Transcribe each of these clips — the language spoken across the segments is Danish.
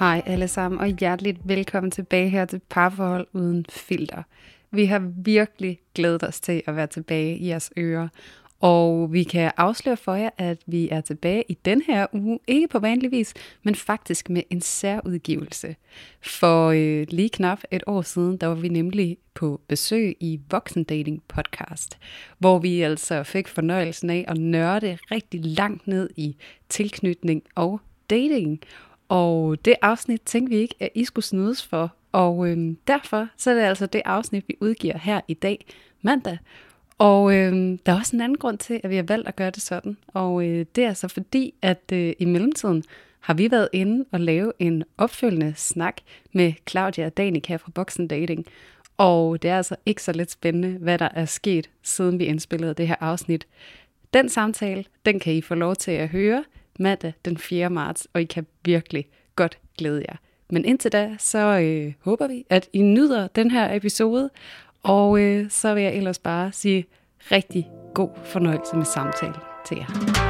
Hej alle sammen, og hjerteligt velkommen tilbage her til Parforhold Uden Filter. Vi har virkelig glædet os til at være tilbage i jeres ører, og vi kan afsløre for jer, at vi er tilbage i den her uge, ikke på vanlig vis, men faktisk med en særudgivelse. For øh, lige knap et år siden, der var vi nemlig på besøg i Voksendating Podcast, hvor vi altså fik fornøjelsen af at nørde rigtig langt ned i tilknytning og dating. Og det afsnit tænkte vi ikke, at I skulle snydes for. Og øhm, derfor så er det altså det afsnit, vi udgiver her i dag, mandag. Og øhm, der er også en anden grund til, at vi har valgt at gøre det sådan. Og øh, det er altså fordi, at øh, i mellemtiden har vi været inde og lave en opfølgende snak med Claudia og Danica fra Boxen Dating. Og det er altså ikke så lidt spændende, hvad der er sket, siden vi indspillede det her afsnit. Den samtale, den kan I få lov til at høre mandag den 4. marts, og I kan virkelig godt glæde jer. Men indtil da, så øh, håber vi, at I nyder den her episode, og øh, så vil jeg ellers bare sige rigtig god fornøjelse med samtalen til jer.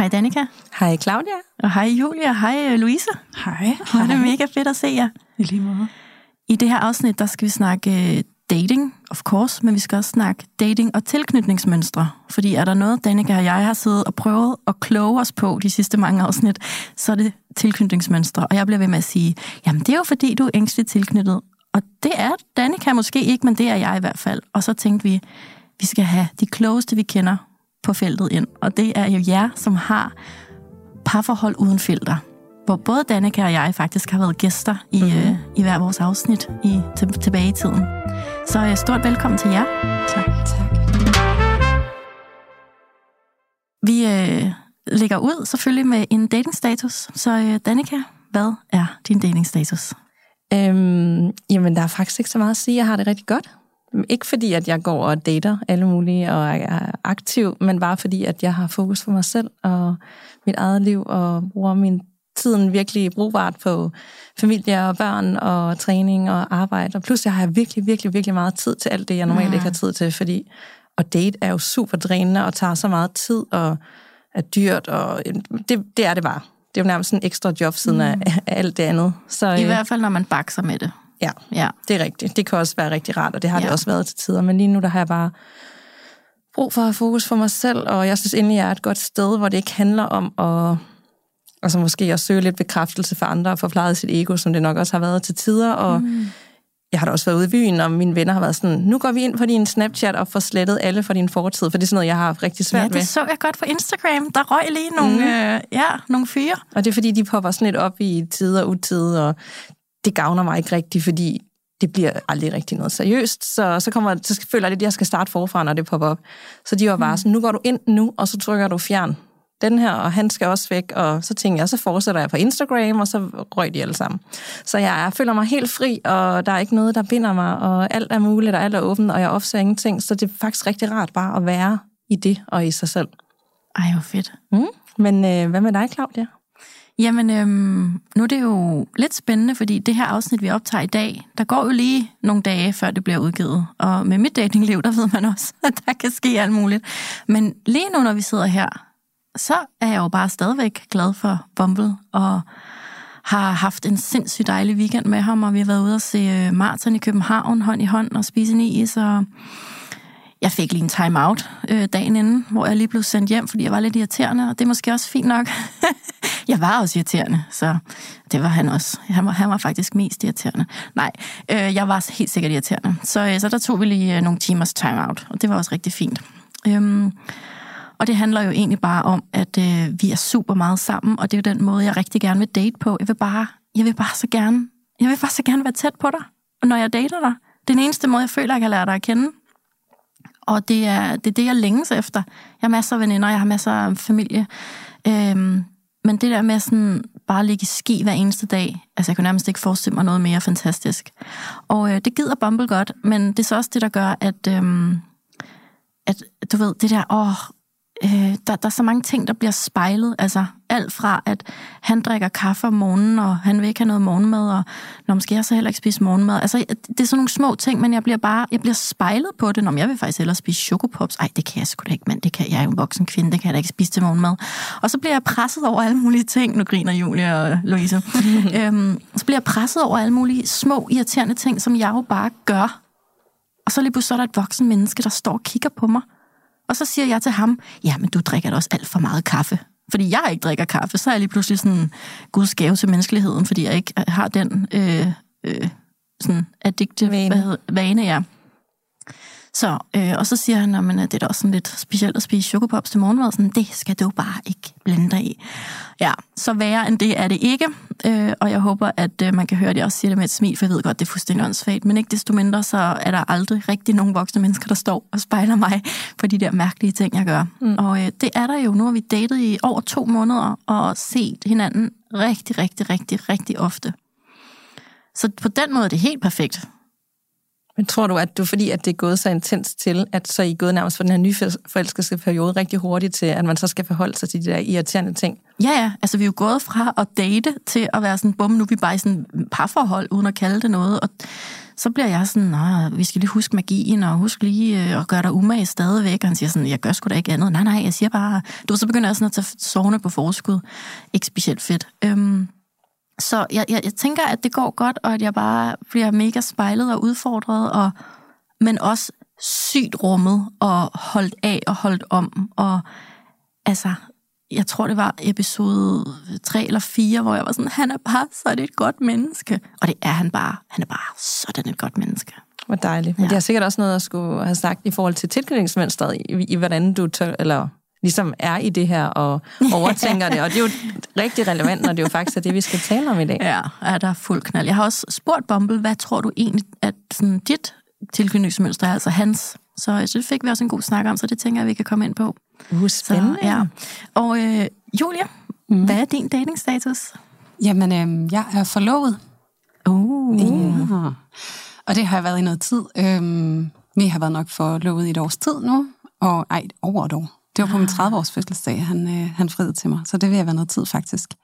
Hej Danika. Hej Claudia. Og hej Julia, hej Louise. Hej. Hvor er det mega fedt at se jer. I lige måde. I det her afsnit, der skal vi snakke øh, dating, of course, men vi skal også snakke dating og tilknytningsmønstre. Fordi er der noget, Danika og jeg har siddet og prøvet at kloge os på de sidste mange afsnit, så er det tilknytningsmønstre. Og jeg bliver ved med at sige, jamen det er jo fordi, du er ængstligt tilknyttet. Og det er Danika måske ikke, men det er jeg i hvert fald. Og så tænkte vi, vi skal have de klogeste, vi kender på feltet ind. Og det er jo jer, som har parforhold uden filter. Hvor både Danika og jeg faktisk har været gæster i, mm-hmm. øh, i hver vores afsnit i, til, tilbage i tiden. Så øh, stort velkommen til jer. Tak. tak. Vi øh, lægger ud selvfølgelig med en datingstatus. Så øh, Danika, hvad er din datingstatus? Øhm, jamen, der er faktisk ikke så meget at sige. Jeg har det rigtig godt. Ikke fordi, at jeg går og dater alle mulige og er aktiv, men bare fordi, at jeg har fokus på mig selv og mit eget liv og bruger min tiden virkelig brugbart på familie og børn og træning og arbejde. Og pludselig har jeg virkelig, virkelig, virkelig meget tid til alt det, jeg normalt ikke har tid til, fordi at date er jo super drænende og tager så meget tid og er dyrt, og det, det er det bare. Det er jo nærmest en ekstra job siden mm. af, af alt det andet. Så, I øh, hvert fald, når man bakser med det. Ja, Ja. det er rigtigt. Det kan også være rigtig rart, og det har ja. Ja. det også været til tider. Men lige nu, der har jeg bare brug for at have fokus på mig selv, og jeg synes endelig, jeg er et godt sted, hvor det ikke handler om at altså måske at søge lidt bekræftelse for andre og forplade sit ego, som det nok også har været til tider. Og mm. jeg har da også været ude i byen, og mine venner har været sådan, nu går vi ind på din Snapchat og får slettet alle fra din fortid, for det er sådan noget, jeg har rigtig svært Ja, med. det så jeg godt på Instagram. Der røg lige nogle, mm. øh, ja, nogle fyre. Og det er fordi, de popper sådan lidt op i tid og utid, og det gavner mig ikke rigtigt, fordi det bliver aldrig rigtig noget seriøst. Så, så, kommer, så føler jeg lidt, at jeg skal starte forfra, når det popper op. Så de var bare sådan, nu går du ind nu, og så trykker du fjern den her, og han skal også væk. Og så tænker jeg, så fortsætter jeg på Instagram, og så røg de alle sammen. Så jeg, jeg føler mig helt fri, og der er ikke noget, der binder mig, og alt er muligt, og alt er åbent, og jeg opser ingenting. Så det er faktisk rigtig rart bare at være i det og i sig selv. Ej, hvor fedt. Mm. Men øh, hvad med dig, Claudia? Jamen, øhm, nu er det jo lidt spændende, fordi det her afsnit, vi optager i dag, der går jo lige nogle dage, før det bliver udgivet. Og med mit datingliv, der ved man også, at der kan ske alt muligt. Men lige nu, når vi sidder her, så er jeg jo bare stadigvæk glad for Bumble, og har haft en sindssygt dejlig weekend med ham, og vi har været ude og se øh, Martin i København hånd i hånd og spise en is, og jeg fik lige en time-out øh, dagen inden, hvor jeg lige blev sendt hjem, fordi jeg var lidt irriterende, og det er måske også fint nok. jeg var også irriterende, så det var han også. Han var, han var faktisk mest irriterende. Nej, øh, jeg var helt sikkert irriterende. Så, øh, så der tog vi lige øh, nogle timers time-out, og det var også rigtig fint. Øhm, og det handler jo egentlig bare om, at øh, vi er super meget sammen, og det er jo den måde, jeg rigtig gerne vil date på. Jeg vil bare, jeg vil bare så gerne, jeg vil bare så gerne være tæt på dig, når jeg dater dig. Det er den eneste måde, jeg føler, jeg kan lære dig at kende. Og det er, det er det, jeg længes efter. Jeg har masser af veninder, jeg har masser af familie. Øhm, men det der med sådan bare ligge i ski hver eneste dag, altså jeg kunne nærmest ikke forestille mig noget mere fantastisk. Og øh, det gider Bumble godt, men det er så også det, der gør, at, øh, at du ved, det der, åh, øh, der, der er så mange ting, der bliver spejlet. Altså alt fra, at han drikker kaffe om morgenen, og han vil ikke have noget morgenmad, og når måske jeg så heller ikke spise morgenmad. Altså, det er sådan nogle små ting, men jeg bliver bare jeg bliver spejlet på det. Når jeg vil faktisk hellere spise chokopops. Ej, det kan jeg sgu da ikke, men det kan jeg er jo en voksen kvinde, det kan jeg da ikke spise til morgenmad. Og så bliver jeg presset over alle mulige ting. Nu griner Julia og Louise. øhm, så bliver jeg presset over alle mulige små, irriterende ting, som jeg jo bare gør. Og så lige pludselig er der et voksen menneske, der står og kigger på mig og så siger jeg til ham, ja, men du drikker da også alt for meget kaffe. Fordi jeg ikke drikker kaffe, så er jeg lige pludselig sådan Guds gave til menneskeligheden, fordi jeg ikke har den øh, øh, sådan addiktive vane. vane ja. Så, øh, og så siger han, at det er da også sådan lidt specielt at spise chokopops til morgenmad. Sådan, det skal du bare ikke blande dig i. Ja, så værre end det er det ikke. Øh, og jeg håber, at øh, man kan høre, at jeg også siger det med et smil, for jeg ved godt, det er fuldstændig åndssvagt. Men ikke desto mindre, så er der aldrig rigtig nogen voksne mennesker, der står og spejler mig på de der mærkelige ting, jeg gør. Mm. Og øh, det er der jo. Nu har vi datet i over to måneder og set hinanden rigtig, rigtig, rigtig, rigtig ofte. Så på den måde er det helt perfekt. Men tror du, at du, fordi at det er gået så intens til, at så I er gået nærmest for den her nye periode rigtig hurtigt til, at man så skal forholde sig til de der irriterende ting? Ja, ja. Altså, vi er jo gået fra at date til at være sådan, bum, nu er vi bare i sådan parforhold, uden at kalde det noget. Og så bliver jeg sådan, Nå, vi skal lige huske magien, og husk lige øh, at gøre dig umage stadigvæk. Og han siger sådan, jeg gør sgu da ikke andet. Nej, nej, jeg siger bare, du så begynder jeg sådan at tage sovende på forskud. Ikke specielt fedt. Øhm, så jeg, jeg, jeg tænker, at det går godt, og at jeg bare bliver mega spejlet og udfordret, og, men også sygt rummet og holdt af og holdt om. Og altså, jeg tror, det var episode 3 eller 4, hvor jeg var sådan, han er bare sådan et godt menneske. Og det er han bare. Han er bare sådan et godt menneske. Hvor dejligt. Men ja. det har sikkert også noget at skulle have sagt i forhold til tilknytningsmønstret, i, i hvordan du tør, eller ligesom er i det her og overtænker det. Og det er jo rigtig relevant, når det jo faktisk er det, vi skal tale om i dag. Ja, er der fuld knald. Jeg har også spurgt Bumble, hvad tror du egentlig, at sådan, dit tilknytningsmønster er, altså hans? Så, så det fik vi også en god snak om, så det tænker jeg, vi kan komme ind på. Uh, spændende. Så, ja. Og øh, Julia, mm. hvad er din datingstatus? Jamen, øh, jeg er forlovet. Uh. Ja. Og det har jeg været i noget tid. Øhm, vi har været nok forlovet i et års tid nu. Og ej, over et år. Det var på min 30-års fødselsdag, han, øh, han friede til mig, så det vil jeg være noget tid faktisk.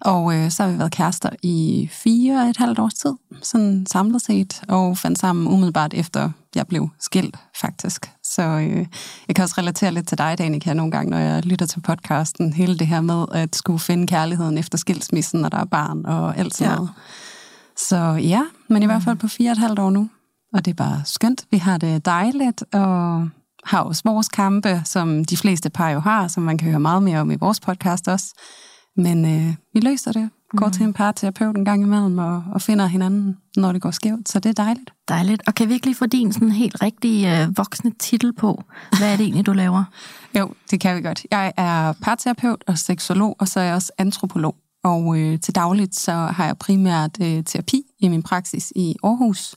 Og øh, så har vi været kærester i fire og et halvt års tid, sådan samlet set, og fandt sammen umiddelbart efter jeg blev skilt, faktisk. Så øh, jeg kan også relatere lidt til dig, Danika, nogle gange, når jeg lytter til podcasten. Hele det her med at skulle finde kærligheden efter skilsmissen, når der er barn og alt sådan ja. noget. Så ja, men i hvert fald på fire og et halvt år nu. Og det er bare skønt. Vi har det dejligt, og har også vores kampe, som de fleste par jo har, som man kan høre meget mere om i vores podcast også. Men øh, vi løser det. Går mm. til en parterapeut en gang imellem og, og finder hinanden, når det går skævt. Så det er dejligt. Dejligt. Og kan vi ikke lige få din sådan helt rigtige øh, voksne titel på? Hvad er det egentlig, du laver? jo, det kan vi godt. Jeg er parterapeut og seksolog, og så er jeg også antropolog. Og øh, til dagligt så har jeg primært øh, terapi i min praksis i Aarhus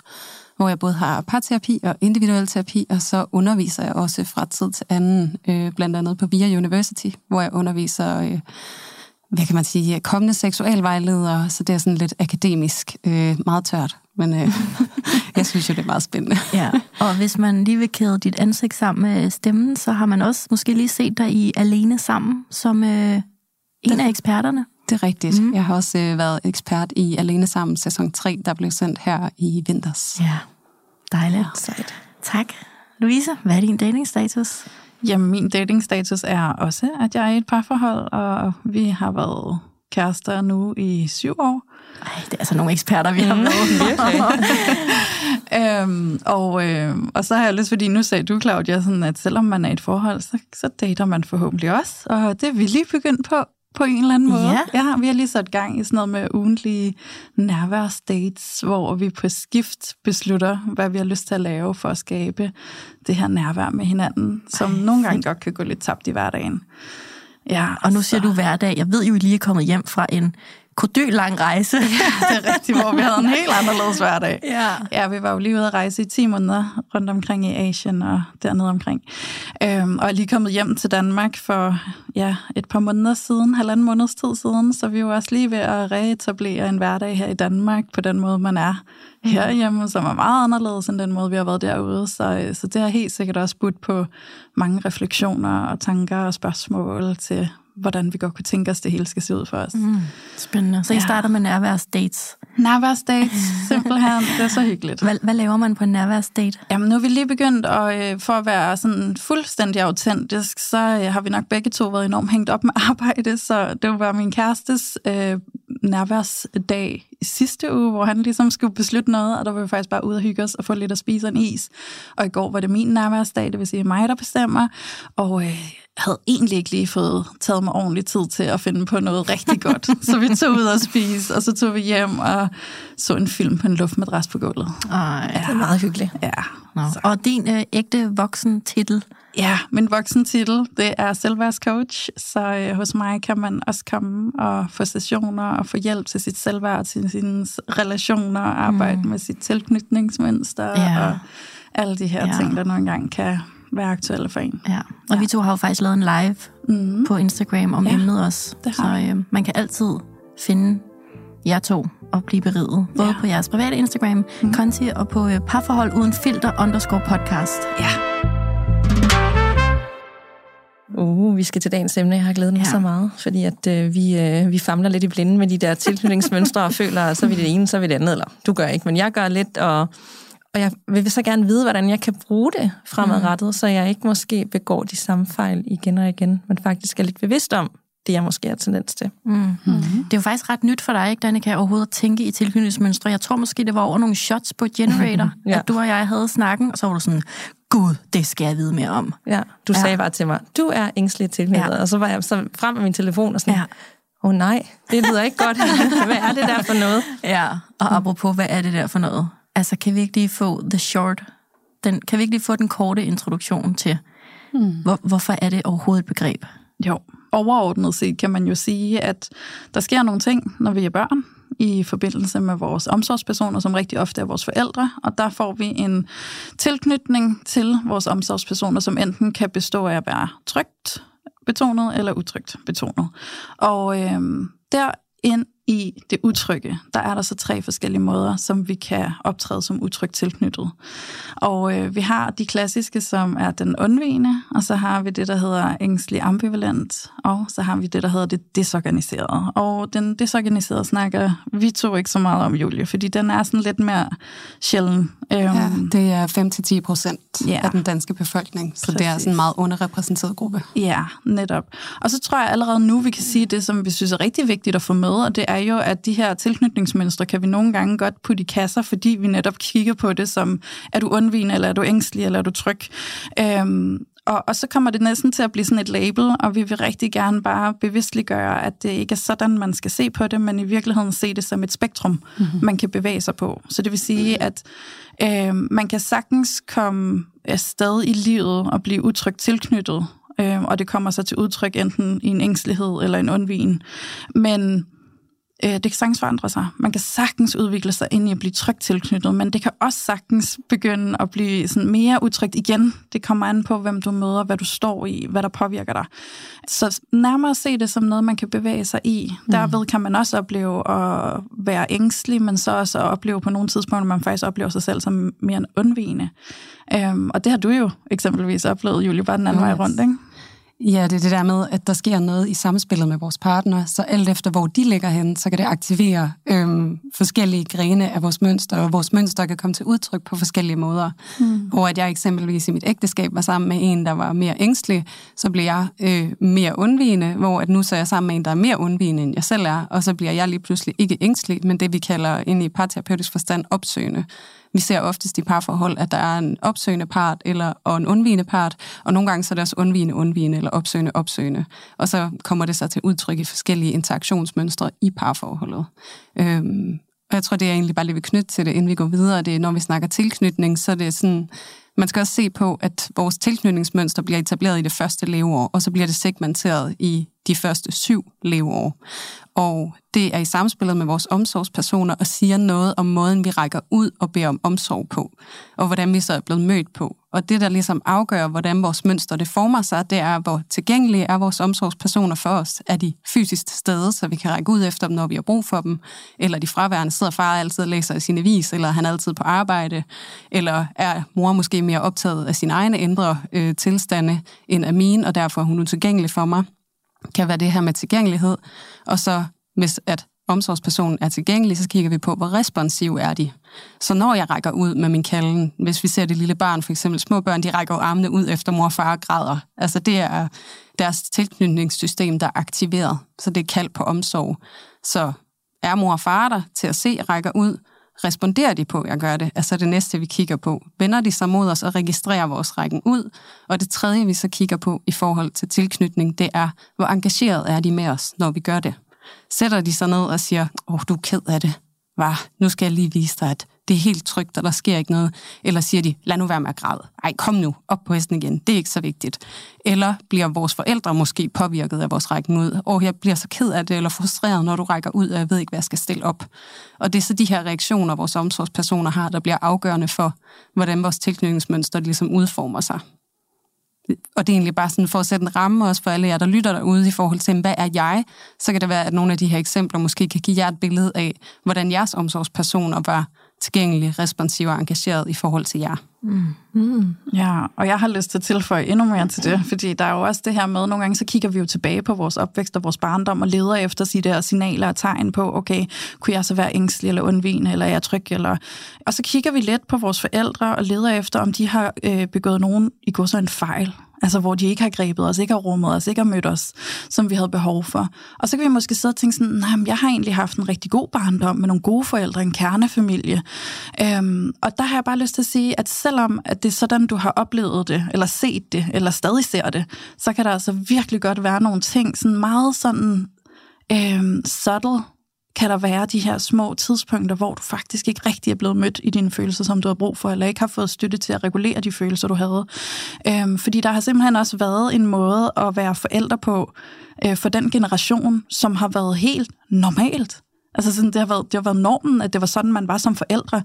hvor jeg både har parterapi og individuel terapi, og så underviser jeg også fra tid til anden, øh, blandt andet på VIA University, hvor jeg underviser, øh, hvad kan man sige, kommende seksualvejledere, så det er sådan lidt akademisk, øh, meget tørt, men øh, jeg synes jo, det er meget spændende. ja, og hvis man lige vil kæde dit ansigt sammen med stemmen, så har man også måske lige set dig i Alene Sammen, som øh, en af eksperterne. Det er rigtigt. Mm. Jeg har også øh, været ekspert i Alene Sammen sæson 3, der blev sendt her i vinters. Ja, dejligt. Ja. Tak. Louise, hvad er din datingstatus? Jamen, min datingstatus er også, at jeg er i et parforhold, og vi har været kærester nu i syv år. Ej, det er altså nogle eksperter, vi har med. øhm, og, øh, og så har jeg lyst, fordi nu sagde du, Claudia, sådan, at selvom man er i et forhold, så, så dater man forhåbentlig også. Og det er vi lige begyndt på på en eller anden måde. Ja. ja. Vi har lige sat gang i sådan noget med ugentlige nærværsdates, hvor vi på skift beslutter, hvad vi har lyst til at lave for at skabe det her nærvær med hinanden, som Ej, nogle gange godt kan gå lidt tabt i hverdagen. Ja, og nu siger du hverdag. Jeg ved jo, I lige er kommet hjem fra en lang rejse. Ja, det er rigtigt, hvor vi havde en helt anderledes hverdag. Ja. ja, vi var jo lige ude at rejse i 10 måneder rundt omkring i Asien og dernede omkring. Øhm, og er lige kommet hjem til Danmark for ja, et par måneder siden, halvanden måneds tid siden, så vi jo også lige ved at reetablere en hverdag her i Danmark på den måde, man er herhjemme, som er meget anderledes end den måde, vi har været derude. Så, så det har helt sikkert også budt på mange refleksioner og tanker og spørgsmål til, hvordan vi godt kunne tænke os, det hele skal se ud for os. Mm, spændende. Så I starter med nærværsdates? Nærværsdates, simpelthen. Det er så hyggeligt. Hvad, hvad laver man på en nærværsdate? Jamen, nu er vi lige begyndt, og øh, for at være sådan fuldstændig autentisk, så øh, har vi nok begge to været enormt hængt op med arbejde, så det var min kærestes øh, nærværsdag i sidste uge, hvor han ligesom skulle beslutte noget, og der var vi faktisk bare ude og hygge os og få lidt at spise en is. Og i går var det min nærværsdag, det vil sige mig, der bestemmer, og øh, havde egentlig ikke lige fået taget mig ordentlig tid til at finde på noget rigtig godt. så vi tog ud og spise, og så tog vi hjem og så en film på en luftmadras på gulvet. Ej, ja. det er meget hyggeligt. Ja. No. Og din øh, ægte voksen titel? Ja, min voksen titel, det er selvværdscoach, så øh, hos mig kan man også komme og få sessioner og få hjælp til sit selvværd, til sine relationer, og arbejde mm. med sit tilknytningsmønster ja. og alle de her ja. ting, der nogle gange kan være aktuelle for en. Ja, og ja. vi to har jo faktisk lavet en live mm. på Instagram om ja, emnet også. Det så øh, man kan altid finde jer to og blive beriget. Både ja. på jeres private Instagram, mm. konti og på øh, parforhold uden filter underscore podcast. Ja. Uh, vi skal til dagens emne. Jeg har glædet mig ja. så meget, fordi at øh, vi, øh, vi famler lidt i blinde med de der tilknytningsmønstre og føler, at så er vi det ene, så er vi det andet. Eller du gør ikke, men jeg gør lidt, og og jeg vil så gerne vide, hvordan jeg kan bruge det fremadrettet, mm. så jeg ikke måske begår de samme fejl igen og igen, men faktisk er lidt bevidst om det, jeg måske har tendens til. Mm. Mm. Det er jo faktisk ret nyt for dig, ikke, Danika, overhovedet at tænke i tilknytningsmønstre. Jeg tror måske, det var over nogle shots på Generator, ja. at du og jeg havde snakken, og så var du sådan, gud, det skal jeg vide mere om. Ja, du ja. sagde bare til mig, du er ængstelig tilknyttet, ja. og så var jeg så frem med min telefon og sådan, ja. åh oh, nej, det lyder ikke godt. hvad er det der for noget? Ja, og apropos, hvad er det der for noget? Altså, kan vi ikke lige få the short, den, kan vi ikke lige få den korte introduktion til, hmm. hvor, hvorfor er det overhovedet et begreb? Jo, overordnet set kan man jo sige, at der sker nogle ting, når vi er børn, i forbindelse med vores omsorgspersoner, som rigtig ofte er vores forældre, og der får vi en tilknytning til vores omsorgspersoner, som enten kan bestå af at være trygt betonet eller utrygt betonet. Og øhm, der ind i det utrygge, der er der så tre forskellige måder, som vi kan optræde som utrygt tilknyttet. Og øh, vi har de klassiske, som er den undvigende, og så har vi det, der hedder ængstelig ambivalent, og så har vi det, der hedder det desorganiserede. Og den desorganiserede snakker vi to ikke så meget om, Julie, fordi den er sådan lidt mere sjælden. Ja, øhm, det er 5-10 procent ja. af den danske befolkning, så Præcis. det er sådan en meget underrepræsenteret gruppe. Ja, netop. Og så tror jeg allerede nu, vi kan sige det, som vi synes er rigtig vigtigt at få med, og det er jo, at de her tilknytningsmønstre kan vi nogle gange godt putte i kasser, fordi vi netop kigger på det som, er du undvigende, eller er du ængstelig, eller er du tryg? Øhm, og, og så kommer det næsten til at blive sådan et label, og vi vil rigtig gerne bare bevidstliggøre, at det ikke er sådan, man skal se på det, men i virkeligheden se det som et spektrum, mm-hmm. man kan bevæge sig på. Så det vil sige, at øh, man kan sagtens komme afsted i livet og blive utrygt tilknyttet, øh, og det kommer så til udtryk enten i en ængstelighed eller en undvigen. Men Øh, det kan sagtens forandre sig. Man kan sagtens udvikle sig ind i at blive trygt tilknyttet, men det kan også sagtens begynde at blive sådan mere utrygt igen. Det kommer an på, hvem du møder, hvad du står i, hvad der påvirker dig. Så nærmere se det som noget, man kan bevæge sig i. Mm. Derved kan man også opleve at være ængstelig, men så også at opleve på nogle tidspunkter, at man faktisk oplever sig selv som mere en undvigende. Øhm, og det har du jo eksempelvis oplevet, Julie, bare den anden yes. vej rundt, ikke? Ja, det er det der med, at der sker noget i samspillet med vores partner, så alt efter hvor de ligger hen, så kan det aktivere øhm, forskellige grene af vores mønster, og vores mønster kan komme til udtryk på forskellige måder. Mm. Hvor at jeg eksempelvis i mit ægteskab var sammen med en, der var mere ængstelig, så bliver jeg øh, mere undvigende, hvor at nu så er jeg sammen med en, der er mere undvigende, end jeg selv er, og så bliver jeg lige pludselig ikke ængstelig, men det vi kalder ind i parterapeutisk forstand opsøgende. Vi ser oftest i parforhold, at der er en opsøgende part eller, og en undvigende part, og nogle gange så er det også undvigende, undvigende eller opsøgende, opsøgende. Og så kommer det så til udtryk i forskellige interaktionsmønstre i parforholdet. Øhm, og jeg tror, det er egentlig bare lige vil knytte til det, inden vi går videre. Det er, når vi snakker tilknytning, så er det sådan, man skal også se på, at vores tilknytningsmønster bliver etableret i det første leveår, og så bliver det segmenteret i de første syv leveår. Og det er i samspillet med vores omsorgspersoner og siger noget om måden, vi rækker ud og beder om omsorg på, og hvordan vi så er blevet mødt på. Og det, der ligesom afgør, hvordan vores mønster det former sig, det er, hvor tilgængelige er vores omsorgspersoner for os. Er de fysisk stede, så vi kan række ud efter dem, når vi har brug for dem? Eller de fraværende sidder far altid og læser i sin avis, eller han er altid på arbejde? Eller er mor måske mere optaget af sine egne indre øh, tilstande end af mine, og derfor er hun utilgængelig for mig? Kan være det her med tilgængelighed. Og så hvis at omsorgspersonen er tilgængelig, så kigger vi på, hvor responsiv er de. Så når jeg rækker ud med min kalden, hvis vi ser det lille barn, for eksempel små børn, de rækker armene ud efter mor og far græder. Altså det er deres tilknytningssystem, der er aktiveret, så det er kald på omsorg. Så er mor og far der til at se rækker ud, responderer de på, at jeg gør det? Altså det næste, vi kigger på. Vender de sig mod os og registrerer vores rækken ud? Og det tredje, vi så kigger på i forhold til tilknytning, det er, hvor engageret er de med os, når vi gør det? Sætter de sig ned og siger, åh, oh, du er ked af det. Var, nu skal jeg lige vise dig, at det er helt trygt, og der sker ikke noget. Eller siger de, lad nu være med at græde. Ej, kom nu, op på hesten igen. Det er ikke så vigtigt. Eller bliver vores forældre måske påvirket af vores rækken ud. Og jeg bliver så ked af det, eller frustreret, når du rækker ud, og jeg ved ikke, hvad jeg skal stille op. Og det er så de her reaktioner, vores omsorgspersoner har, der bliver afgørende for, hvordan vores tilknytningsmønster ligesom udformer sig og det er egentlig bare sådan for at sætte en ramme også for alle jer, der lytter derude i forhold til, hvad er jeg? Så kan det være, at nogle af de her eksempler måske kan give jer et billede af, hvordan jeres omsorgspersoner var tilgængelig, responsiv og engageret i forhold til jer. Mm. Mm. Ja, og jeg har lyst til at tilføje endnu mere til det, fordi der er jo også det her med, nogle gange så kigger vi jo tilbage på vores opvækst og vores barndom og leder efter de der signaler og tegn på, okay, kunne jeg så være ængstelig eller undvigende, eller er jeg tryg, eller... Og så kigger vi lidt på vores forældre og leder efter, om de har øh, begået nogen i går så en fejl, Altså, hvor de ikke har grebet os, ikke har rummet os, ikke har mødt os, som vi havde behov for. Og så kan vi måske sidde og tænke sådan, nej, men jeg har egentlig haft en rigtig god barndom med nogle gode forældre, en kernefamilie. Øhm, og der har jeg bare lyst til at sige, at selvom at det er sådan, du har oplevet det, eller set det, eller stadig ser det, så kan der altså virkelig godt være nogle ting, sådan meget sådan øhm, subtle, kan der være de her små tidspunkter, hvor du faktisk ikke rigtig er blevet mødt i dine følelser, som du har brug for, eller ikke har fået støtte til at regulere de følelser, du havde. Øhm, fordi der har simpelthen også været en måde at være forældre på øh, for den generation, som har været helt normalt. Altså sådan, det, har været, det har været normen, at det var sådan, man var som forældre.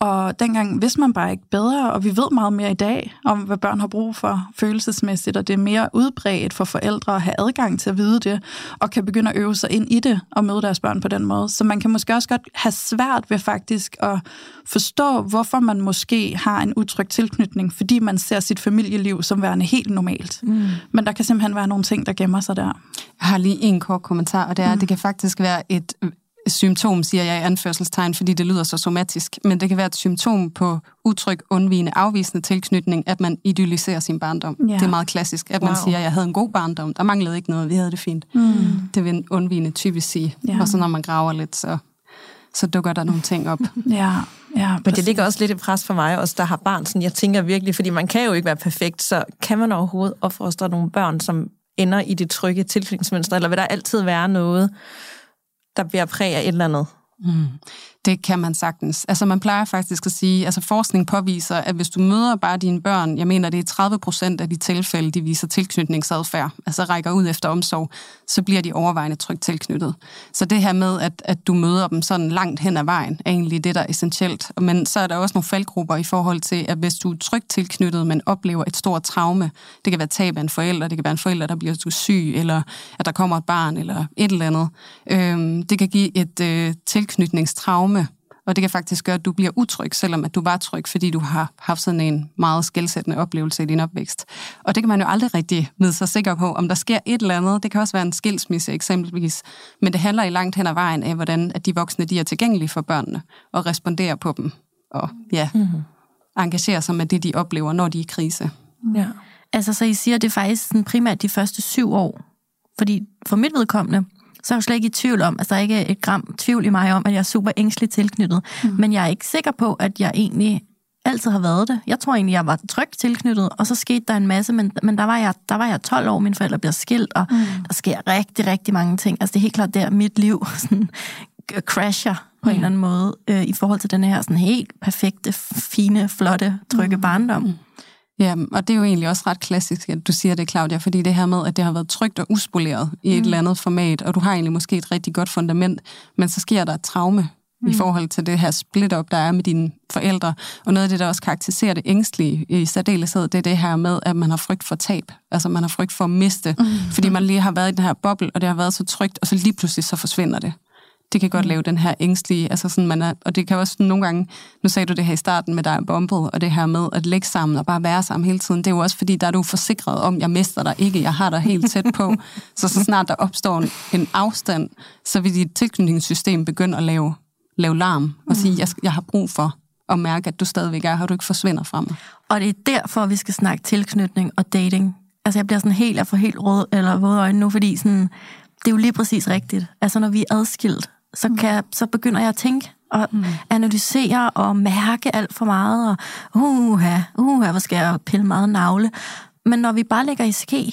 Og dengang vidste man bare ikke bedre, og vi ved meget mere i dag om, hvad børn har brug for følelsesmæssigt, og det er mere udbredt for forældre at have adgang til at vide det, og kan begynde at øve sig ind i det og møde deres børn på den måde. Så man kan måske også godt have svært ved faktisk at forstå, hvorfor man måske har en utryg tilknytning, fordi man ser sit familieliv som værende helt normalt. Mm. Men der kan simpelthen være nogle ting, der gemmer sig der. Jeg har lige en kort kommentar, og det er, mm. at det kan faktisk være et symptom, siger jeg i anførselstegn, fordi det lyder så somatisk, men det kan være et symptom på utryg, undvigende, afvisende tilknytning, at man idealiserer sin barndom. Ja. Det er meget klassisk, at man wow. siger, at jeg havde en god barndom, der manglede ikke noget, vi havde det fint. Mm. Det vil en undvigende typisk sige. Ja. Og så når man graver lidt, så, så dukker der nogle ting op. ja. Ja, Men det ligger også lidt i pres for mig, også der har barn. Sådan, jeg tænker virkelig, fordi man kan jo ikke være perfekt, så kan man overhovedet opfostre nogle børn, som ender i det trygge tilknytningsmønster, eller vil der altid være noget, der bliver præg af et eller andet. Mm. Det kan man sagtens. Altså man plejer faktisk at sige, altså forskning påviser, at hvis du møder bare dine børn, jeg mener det er 30 procent af de tilfælde, de viser tilknytningsadfærd, altså rækker ud efter omsorg, så bliver de overvejende trygt tilknyttet. Så det her med, at, at du møder dem sådan langt hen ad vejen, er egentlig det, der er essentielt. Men så er der også nogle faldgrupper i forhold til, at hvis du er trygt tilknyttet, men oplever et stort traume, det kan være tab af en forælder, det kan være en forælder, der bliver syg, eller at der kommer et barn, eller et eller andet. Øhm, det kan give et øh, tilknytningstraume, og det kan faktisk gøre, at du bliver utryg, selvom at du var tryg, fordi du har haft sådan en meget skældsættende oplevelse i din opvækst. Og det kan man jo aldrig rigtig vide sig sikker på, om der sker et eller andet. Det kan også være en skilsmisse eksempelvis. Men det handler i langt hen ad vejen af, hvordan at de voksne de er tilgængelige for børnene og responderer på dem. Og ja, mm-hmm. engagerer sig med det, de oplever, når de er i krise. Ja. Altså, så I siger, at det er faktisk sådan primært de første syv år. Fordi for mit vedkommende, så er jeg slet ikke i tvivl om, altså der er ikke et gram tvivl i mig om, at jeg er super ængstelig tilknyttet. Mm. Men jeg er ikke sikker på, at jeg egentlig altid har været det. Jeg tror egentlig, jeg var trygt tilknyttet, og så skete der en masse, men, men der, var jeg, der var jeg 12 år, mine forældre bliver skilt, og mm. der sker rigtig, rigtig mange ting. Altså det er helt klart der, mit liv sådan, crasher på mm. en eller anden måde, øh, i forhold til den her sådan helt perfekte, fine, flotte, trygge mm. barndom. Mm. Ja, og det er jo egentlig også ret klassisk, at du siger det, Claudia, fordi det her med, at det har været trygt og uspoleret i et mm. eller andet format, og du har egentlig måske et rigtig godt fundament, men så sker der et traume mm. i forhold til det her split-up, der er med dine forældre. Og noget af det, der også karakteriserer det ængstlige i særdeleshed, det er det her med, at man har frygt for tab. Altså man har frygt for at miste, mm. fordi man lige har været i den her boble, og det har været så trygt, og så lige pludselig så forsvinder det det kan godt mm. lave den her ængstlige, altså sådan man er, og det kan også nogle gange, nu sagde du det her i starten med dig bombet, og det her med at lægge sammen og bare være sammen hele tiden, det er jo også fordi, der er du forsikret om, jeg mister dig ikke, jeg har dig helt tæt på, så så snart der opstår en, en afstand, så vil dit tilknytningssystem begynde at lave, lave larm, og sige, jeg, jeg har brug for at mærke, at du stadigvæk er her, du ikke forsvinder fra mig. Og det er derfor, vi skal snakke tilknytning og dating. Altså jeg bliver sådan helt, jeg får helt rød eller våde øjne nu, fordi sådan, det er jo lige præcis rigtigt. Altså når vi er adskilt, så, kan jeg, så begynder jeg at tænke og mm. analysere og mærke alt for meget, og uha, uha, hvor skal jeg pille meget navle. Men når vi bare ligger i ske,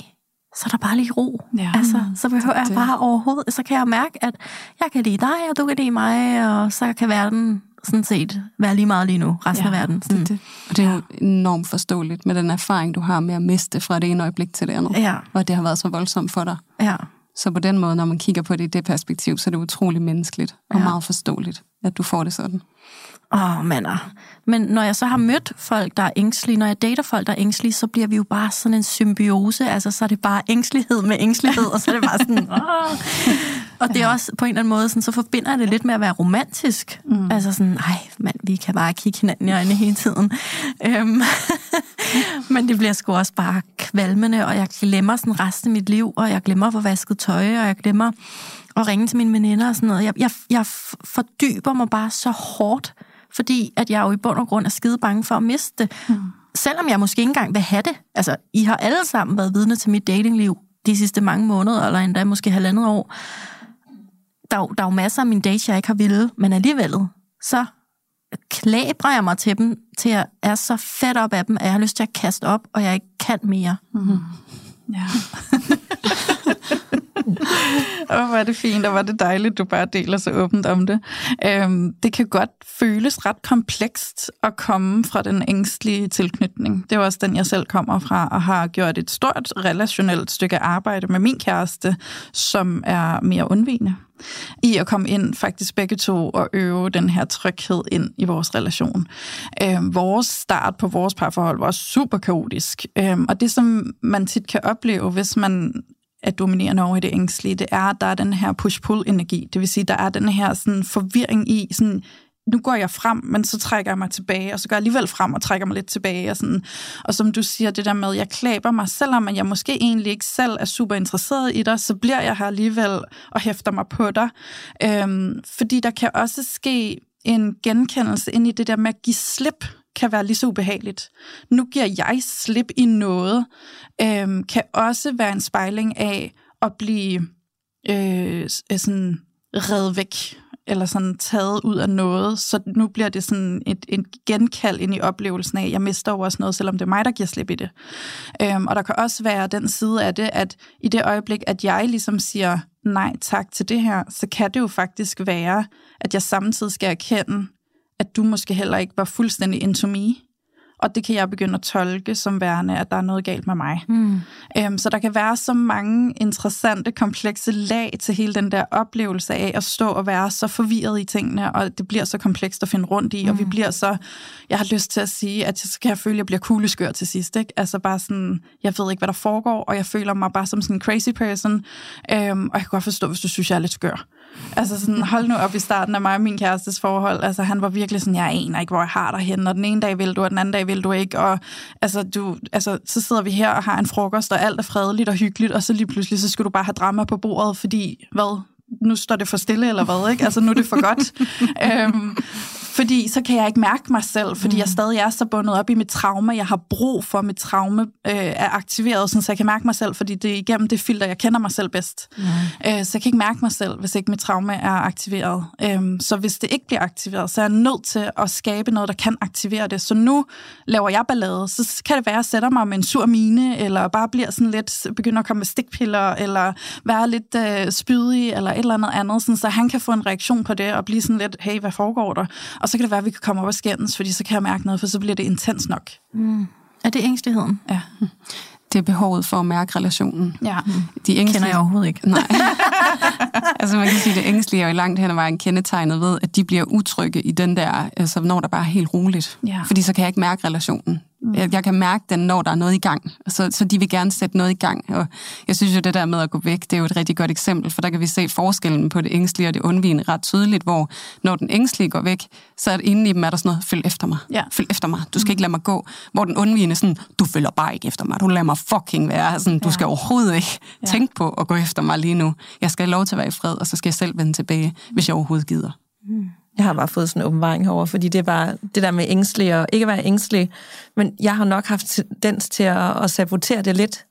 så er der bare lige ro. Ja. Altså, så behøver jeg bare overhovedet, så kan jeg mærke, at jeg kan lide dig, og du kan lide mig, og så kan verden sådan set være lige meget lige nu, resten ja, af verden. Det, det. Og det er jo enormt forståeligt med den erfaring, du har med at miste fra det ene øjeblik til det andet. Ja. Og det har været så voldsomt for dig. Ja. Så på den måde, når man kigger på det i det perspektiv, så er det utrolig menneskeligt og ja. meget forståeligt, at du får det sådan. Åh, oh, mander. Men når jeg så har mødt folk, der er ængstlige, når jeg dater folk, der er ængstlige, så bliver vi jo bare sådan en symbiose. Altså, så er det bare ængstelighed med ængstelighed, og så er det bare sådan... Oh. Og det er også på en eller anden måde, sådan, så forbinder det lidt med at være romantisk. Mm. Altså sådan, ej, mand, vi kan bare kigge hinanden i øjnene hele tiden. Øhm, men det bliver sgu også bare kvalmende, og jeg glemmer sådan resten af mit liv, og jeg glemmer at få vasket tøj, og jeg glemmer at ringe til mine veninder og sådan noget. Jeg, jeg, jeg fordyber mig bare så hårdt fordi at jeg jo i bund og grund er skide bange for at miste det. Mm. Selvom jeg måske ikke engang vil have det. Altså, I har alle sammen været vidne til mit datingliv de sidste mange måneder, eller endda måske halvandet år. Der er, der er jo masser af mine dates, jeg ikke har ville, men alligevel, så klæber jeg mig til dem, til jeg er så fedt op af dem, at jeg har lyst til at kaste op, og jeg ikke kan mere. Mm. Ja. og hvor er det fint, og hvor er det dejligt, du bare deler så åbent om det. Øhm, det kan godt føles ret komplekst at komme fra den ængstlige tilknytning. Det er også den, jeg selv kommer fra, og har gjort et stort relationelt stykke arbejde med min kæreste, som er mere undvigende i at komme ind faktisk begge to og øve den her tryghed ind i vores relation. Øh, vores start på vores parforhold var super kaotisk, øh, og det som man tit kan opleve, hvis man er dominerende over i det ængstlige, det er, at der er den her push-pull-energi. Det vil sige, der er den her sådan, forvirring i, sådan, nu går jeg frem, men så trækker jeg mig tilbage, og så går jeg alligevel frem og trækker mig lidt tilbage. Og, sådan. og som du siger, det der med, at jeg klæber mig, selvom jeg måske egentlig ikke selv er super interesseret i dig, så bliver jeg her alligevel og hæfter mig på dig. Øhm, fordi der kan også ske en genkendelse ind i det der med at give slip kan være lige så ubehageligt. Nu giver jeg slip i noget, øhm, kan også være en spejling af at blive øh, øh sådan reddet væk, eller sådan taget ud af noget, så nu bliver det sådan et, et genkald ind i oplevelsen af, at jeg mister over også noget, selvom det er mig, der giver slip i det. Øhm, og der kan også være den side af det, at i det øjeblik, at jeg ligesom siger nej tak til det her, så kan det jo faktisk være, at jeg samtidig skal erkende, at du måske heller ikke var fuldstændig into me. Og det kan jeg begynde at tolke som værende, at der er noget galt med mig. Mm. Øhm, så der kan være så mange interessante, komplekse lag til hele den der oplevelse af at stå og være så forvirret i tingene, og det bliver så komplekst at finde rundt i, mm. og vi mm. bliver så... Jeg har lyst til at sige, at så kan jeg føle, at jeg bliver kugleskør til sidst. Ikke? Altså bare sådan, jeg ved ikke, hvad der foregår, og jeg føler mig bare som sådan en crazy person, øhm, og jeg kan godt forstå, hvis du synes, jeg er lidt skør. Altså sådan, hold nu op i starten af mig og min kærestes forhold. Altså han var virkelig sådan, jeg aner ikke, hvor jeg har dig henne, og den ene dag vil du, og den anden dag vil du ikke. Og altså, du, altså, så sidder vi her og har en frokost, og alt er fredeligt og hyggeligt, og så lige pludselig, så skal du bare have drama på bordet, fordi, hvad, nu står det for stille, eller hvad, ikke? Altså, nu er det for godt. øhm, fordi så kan jeg ikke mærke mig selv, fordi mm. jeg stadig er så bundet op i mit traume. Jeg har brug for, at mit traume øh, er aktiveret, så jeg kan mærke mig selv, fordi det er igennem det filter, jeg kender mig selv bedst. Mm. Øh, så jeg kan ikke mærke mig selv, hvis ikke mit traume er aktiveret. Øh, så hvis det ikke bliver aktiveret, så er jeg nødt til at skabe noget, der kan aktivere det. Så nu laver jeg ballade, så kan det være, at jeg sætter mig med en sur mine, eller bare bliver sådan lidt, begynder at komme med stikpiller, eller være lidt øh, spydig, eller et eller andet andet, sådan, så han kan få en reaktion på det, og blive sådan lidt, hey, hvad foregår der? Og så kan det være, at vi kan komme op og skændes, fordi så kan jeg mærke noget, for så bliver det intens nok. Mm. Er det ængsteligheden? Ja. Det er behovet for at mærke relationen. Ja. De ængstlige... Kender jeg overhovedet ikke. Nej. altså man kan sige, at det ængstlige er jo langt hen ad vejen kendetegnet ved, at de bliver utrygge i den der, altså når der bare er helt roligt. Ja. Fordi så kan jeg ikke mærke relationen. Jeg, jeg kan mærke den, når der er noget i gang. Så, så de vil gerne sætte noget i gang. Og jeg synes jo, det der med at gå væk, det er jo et rigtig godt eksempel, for der kan vi se forskellen på det ængstlige og det undvigende ret tydeligt, hvor når den ængstlige går væk, så er det inde i dem er der sådan noget, følg efter mig. Ja. Følg efter mig. Du skal ikke lade mig gå. Hvor den undvigende sådan, du følger bare ikke efter mig. Du lader mig fucking være. Sådan, du Ja. skal overhovedet ikke Ja. tænke på at gå efter mig lige nu. Jeg skal have lov til at være i fred, og så skal jeg selv vende tilbage, hvis jeg overhovedet gider. Jeg har bare fået sådan en åbenbaring herover, fordi det er bare det der med ængstelig og ikke være ængstelig. Men jeg har nok haft tendens til at, at sabotere det lidt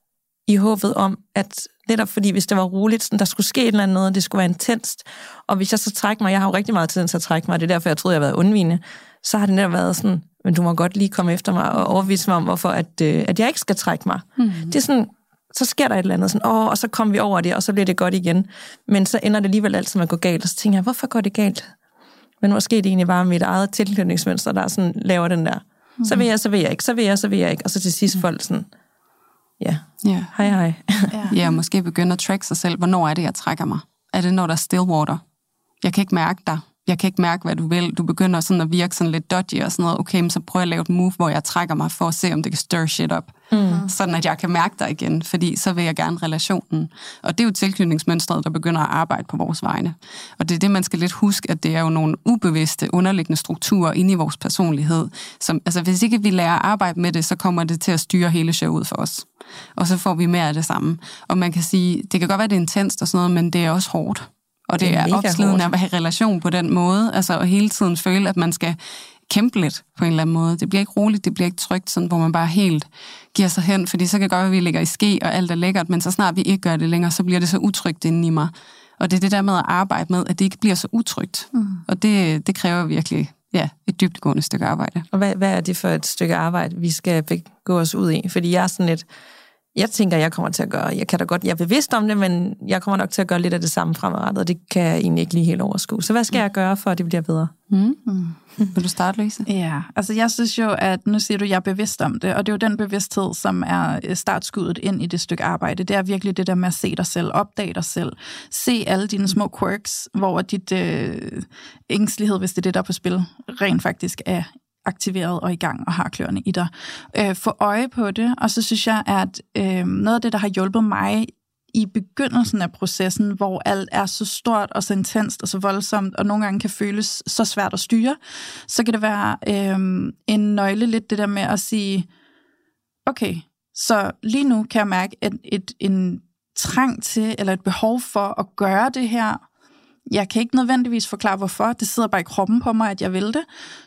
i håbet om, at netop fordi hvis det var roligt, sådan, der skulle ske et eller andet noget, det skulle være intenst, og hvis jeg så trækker mig, jeg har jo rigtig meget tendens til at trække mig, det er derfor, jeg troede, jeg havde været undvigende, så har det netop været sådan, men du må godt lige komme efter mig og overbevise mig om, hvorfor at, øh, at jeg ikke skal trække mig. Mm. Det er sådan, så sker der et eller andet, sådan, åh, og så kommer vi over det, og så bliver det godt igen. Men så ender det alligevel altid med at gå galt, og så tænker jeg, hvorfor går det galt? Men måske er det egentlig bare mit eget tilknytningsmønster, der sådan laver den der. Så vil jeg, så vil jeg ikke, så vil jeg, så vil jeg ikke. Og så til sidst folk sådan, ja, Ja. hej hej. Ja. Ja, måske begynde at track sig selv. Hvornår er det, jeg trækker mig? Er det, når der er stillwater? Jeg kan ikke mærke dig. Jeg kan ikke mærke, hvad du vil. Du begynder sådan at virke sådan lidt dodgy og sådan noget. Okay, men så prøver jeg at lave et move, hvor jeg trækker mig for at se, om det kan stir shit op. Mm. Sådan at jeg kan mærke dig igen, fordi så vil jeg gerne relationen. Og det er jo tilknytningsmønstret, der begynder at arbejde på vores vegne. Og det er det, man skal lidt huske, at det er jo nogle ubevidste, underliggende strukturer inde i vores personlighed. Som, altså hvis ikke vi lærer at arbejde med det, så kommer det til at styre hele showet for os. Og så får vi mere af det samme. Og man kan sige, det kan godt være, det er intenst og sådan noget, men det er også hårdt. Og det, Det er er, opslidende at have relation på den måde, altså at hele tiden føle, at man skal kæmpe lidt på en eller anden måde. Det bliver ikke roligt, det bliver ikke trygt, sådan, hvor man bare helt giver sig hen, fordi så kan det godt være, at vi ligger i ske, og alt er lækkert, men så snart vi ikke gør det længere, så bliver det så utrygt inde i mig. Og det er det der med at arbejde med, at det ikke bliver så utrygt. Mm. Og det, det kræver virkelig ja, et dybtegående stykke arbejde. Og hvad, hvad er det for et stykke arbejde, vi skal begå os ud i? Fordi jeg er sådan lidt, jeg tænker, jeg kommer til at gøre, jeg kan da godt, jeg er bevidst om det, men jeg kommer nok til at gøre lidt af det samme fremadrettet, og det kan jeg egentlig ikke lige helt overskue. Så hvad skal jeg gøre, for at det bliver bedre? Mm. Mm. Vil du starte, Louise? Ja, altså jeg synes jo, at nu siger du, at jeg er bevidst om det, og det er jo den bevidsthed, som er øh, startskuddet ind i det stykke arbejde. Det er virkelig det der med at se dig selv, opdage dig selv, se alle dine små quirks, hvor dit øh, ængstelighed, hvis det er det, der er på spil, rent faktisk er aktiveret og i gang og har kløerne i dig. Øh, få øje på det, og så synes jeg, at øh, noget af det, der har hjulpet mig i begyndelsen af processen, hvor alt er så stort og så intenst og så voldsomt, og nogle gange kan føles så svært at styre, så kan det være øh, en nøgle lidt det der med at sige, okay, så lige nu kan jeg mærke et, et, en trang til, eller et behov for at gøre det her. Jeg kan ikke nødvendigvis forklare, hvorfor. Det sidder bare i kroppen på mig, at jeg vil det.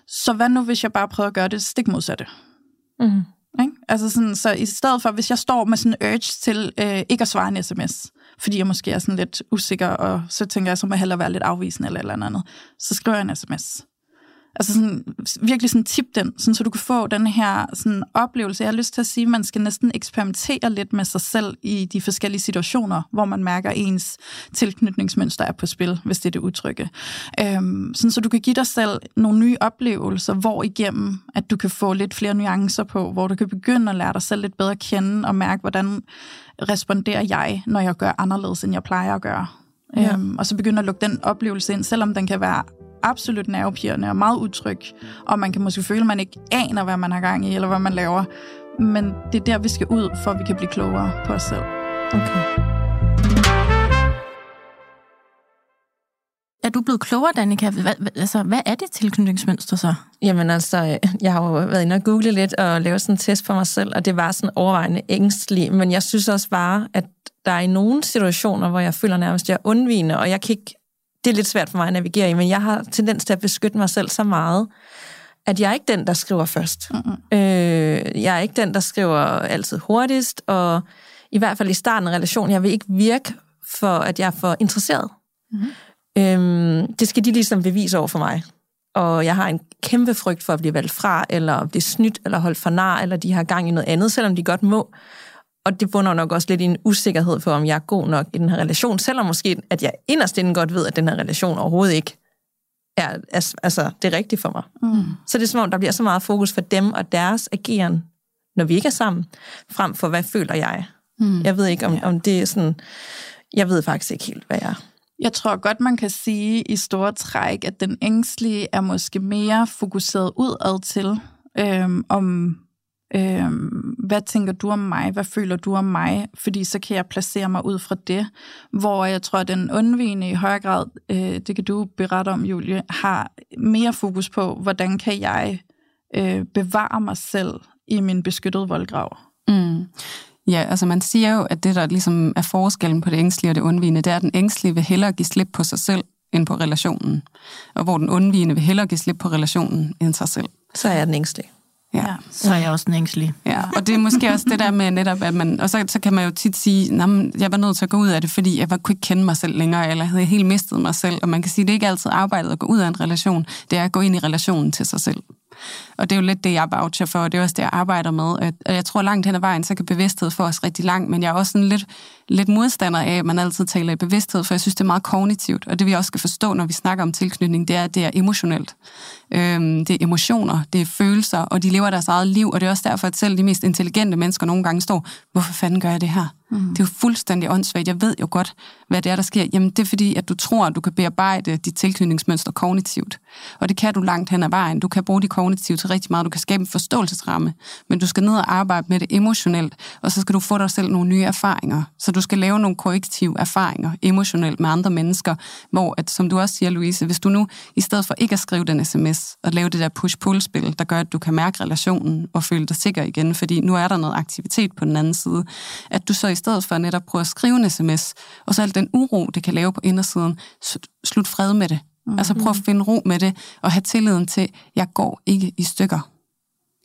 Så hvad nu, hvis jeg bare prøver at gøre det stik modsatte? Mm. Ikke? Altså sådan, så i stedet for, hvis jeg står med sådan en urge til øh, ikke at svare en sms, fordi jeg måske er sådan lidt usikker, og så tænker jeg, så må jeg hellere være lidt afvisende eller eller andet, så skriver jeg en sms. Altså sådan, virkelig sådan tip den, sådan, så du kan få den her sådan, oplevelse. Jeg har lyst til at sige, at man skal næsten eksperimentere lidt med sig selv i de forskellige situationer, hvor man mærker, ens tilknytningsmønster er på spil, hvis det er det udtrykke. Øhm, sådan, så du kan give dig selv nogle nye oplevelser, hvor igennem, at du kan få lidt flere nuancer på, hvor du kan begynde at lære dig selv lidt bedre at kende og mærke, hvordan responderer jeg, når jeg gør anderledes, end jeg plejer at gøre. Ja. Øhm, og så begynde at lukke den oplevelse ind, selvom den kan være absolut nervepirrende og meget utryg, og man kan måske føle, at man ikke aner, hvad man har gang i, eller hvad man laver. Men det er der, vi skal ud, for at vi kan blive klogere på os selv. Okay. er du blevet klogere, Danika? Hvad, altså, hvad er det tilknytningsmønster så? Jamen altså, jeg har jo været inde og google lidt og lavet sådan en test for mig selv, og det var sådan overvejende ængstelig, men jeg synes også bare, at der er i nogle situationer, hvor jeg føler nærmest, at jeg er undvigende, og jeg kan ikke, det er lidt svært for mig at navigere i, men jeg har tendens til at beskytte mig selv så meget, at jeg er ikke den, der skriver først. Mm-hmm. Øh, jeg er ikke den, der skriver altid hurtigst, og i hvert fald i starten af relationen, jeg vil ikke virke for, at jeg er for interesseret. Mm-hmm. Øhm, det skal de ligesom bevise over for mig. Og jeg har en kæmpe frygt for at blive valgt fra, eller blive snydt, eller holdt for nar, eller de har gang i noget andet, selvom de godt må. Og det bunder nok også lidt i en usikkerhed for, om jeg er god nok i den her relation, selvom måske, at jeg inderst inden godt ved, at den her relation overhovedet ikke er altså, det er rigtigt for mig. Mm. Så det er som om, der bliver så meget fokus for dem og deres ageren, når vi ikke er sammen, frem for, hvad føler jeg? Mm. Jeg ved ikke, om, om det er sådan... Jeg ved faktisk ikke helt, hvad jeg er. Jeg tror godt, man kan sige i store træk, at den ængstlige er måske mere fokuseret udad til, øhm, om øhm, hvad tænker du om mig, hvad føler du om mig, fordi så kan jeg placere mig ud fra det, hvor jeg tror, at den undvigende i højere grad, øh, det kan du berette om, Julie, har mere fokus på, hvordan kan jeg øh, bevare mig selv i min beskyttede voldgrav. Mm. Ja, altså man siger jo, at det, der ligesom er forskellen på det ængstlige og det undvigende, det er, at den ængstlige vil hellere give slip på sig selv, end på relationen. Og hvor den undvigende vil hellere give slip på relationen, end sig selv. Så er den ængstlige. Ja. ja. Så er jeg også en ængstelig. Ja, og det er måske også det der med netop, at man... Og så, så kan man jo tit sige, at jeg var nødt til at gå ud af det, fordi jeg var, kunne ikke kende mig selv længere, eller havde helt mistet mig selv. Og man kan sige, at det er ikke altid arbejdet at gå ud af en relation. Det er at gå ind i relationen til sig selv. Og det er jo lidt det, jeg voucher for, og det er også det, jeg arbejder med. Og jeg tror langt hen ad vejen, så kan bevidsthed få os rigtig langt, men jeg er også sådan lidt, lidt modstander af, at man altid taler i bevidsthed, for jeg synes, det er meget kognitivt. Og det vi også skal forstå, når vi snakker om tilknytning, det er, at det er emotionelt. Øhm, det er emotioner, det er følelser, og de lever deres eget liv, og det er også derfor, at selv de mest intelligente mennesker nogle gange står, hvorfor fanden gør jeg det her? Mm. Det er jo fuldstændig åndssvagt. Jeg ved jo godt, hvad det er, der sker. Jamen, det er fordi, at du tror, at du kan bearbejde dit tilknytningsmønster kognitivt. Og det kan du langt hen ad vejen. Du kan bruge det kognitivt til rigtig meget. Du kan skabe en forståelsesramme. Men du skal ned og arbejde med det emotionelt, og så skal du få dig selv nogle nye erfaringer. Så du skal lave nogle korrektive erfaringer emotionelt med andre mennesker, hvor, at, som du også siger, Louise, hvis du nu, i stedet for ikke at skrive den sms, og lave det der push-pull-spil, der gør, at du kan mærke relationen og føle dig sikker igen, fordi nu er der noget aktivitet på den anden side, at du så i stedet for netop prøve at skrive en sms, og så alt den uro, det kan lave på indersiden, slut fred med det. Mm-hmm. Altså prøv at finde ro med det, og have tilliden til, jeg går ikke i stykker.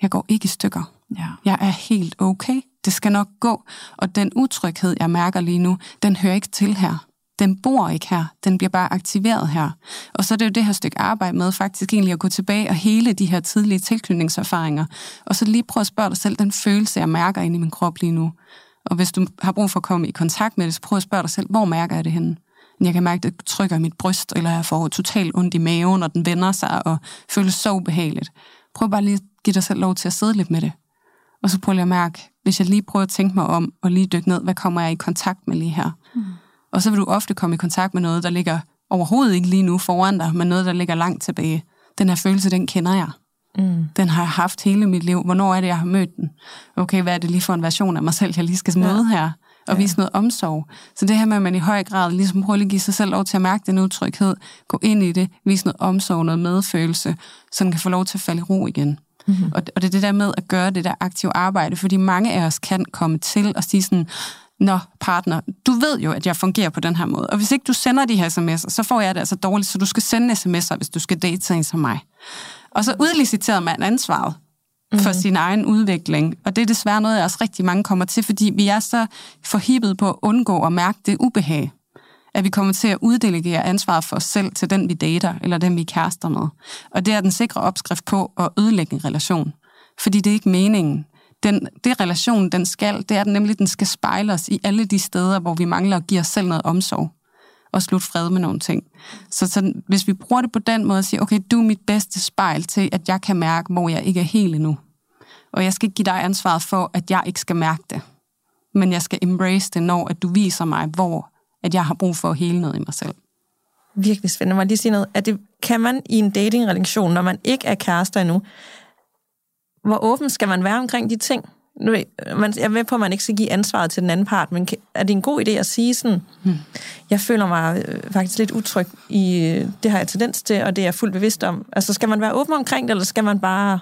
Jeg går ikke i stykker. Ja. Jeg er helt okay. Det skal nok gå. Og den utryghed, jeg mærker lige nu, den hører ikke til her. Den bor ikke her. Den bliver bare aktiveret her. Og så er det jo det her stykke arbejde med faktisk egentlig at gå tilbage og hele de her tidlige tilknytningserfaringer. Og så lige prøve at spørge dig selv, den følelse, jeg mærker inde i min krop lige nu. Og hvis du har brug for at komme i kontakt med det, så prøv at spørge dig selv, hvor mærker jeg det henne? Jeg kan mærke, at det trykker i mit bryst, eller jeg får totalt ondt i maven, og den vender sig og føles så ubehageligt. Prøv bare lige at give dig selv lov til at sidde lidt med det. Og så prøv lige at mærke, hvis jeg lige prøver at tænke mig om, og lige dykke ned, hvad kommer jeg i kontakt med lige her? Mm. Og så vil du ofte komme i kontakt med noget, der ligger overhovedet ikke lige nu foran dig, men noget, der ligger langt tilbage. Den her følelse, den kender jeg. Mm. Den har jeg haft hele mit liv. Hvornår er det, jeg har mødt den? Okay, hvad er det lige for en version af mig selv, jeg lige skal møde ja. her? Og ja. vise noget omsorg. Så det her med, at man i høj grad ligesom prøver at give sig selv lov til at mærke den utryghed, gå ind i det, vise noget omsorg, noget medfølelse, så den kan få lov til at falde i ro igen. Mm-hmm. Og, og det er det der med at gøre det der aktive arbejde, fordi mange af os kan komme til at sige sådan, Nå, partner, du ved jo, at jeg fungerer på den her måde, og hvis ikke du sender de her sms'er, så får jeg det altså dårligt, så du skal sende sms'er, hvis du skal date en som mig. Og så udliciterer man ansvaret for mm. sin egen udvikling. Og det er desværre noget, jeg også rigtig mange kommer til, fordi vi er så forhippet på at undgå at mærke det ubehag, at vi kommer til at uddelegere ansvaret for os selv til den, vi dater, eller den, vi kærester med. Og det er den sikre opskrift på at ødelægge en relation. Fordi det er ikke meningen. Den, det relation, den skal, det er den nemlig, den skal spejle os i alle de steder, hvor vi mangler at give os selv noget omsorg og slutte fred med nogle ting. Så, så hvis vi bruger det på den måde og siger, okay, du er mit bedste spejl til, at jeg kan mærke, hvor jeg ikke er helt endnu. Og jeg skal ikke give dig ansvaret for, at jeg ikke skal mærke det. Men jeg skal embrace det, når at du viser mig, hvor at jeg har brug for at hele noget i mig selv. Virkelig spændende. Må lige sige noget? At det, kan man i en datingrelation, når man ikke er kærester endnu, hvor åben skal man være omkring de ting? nu, man, jeg er med på, at man ikke skal give ansvaret til den anden part, men er det en god idé at sige sådan, hmm. jeg føler mig øh, faktisk lidt utryg i, øh, det har jeg tendens til, og det er jeg fuldt bevidst om. Altså, skal man være åben omkring det, eller skal man bare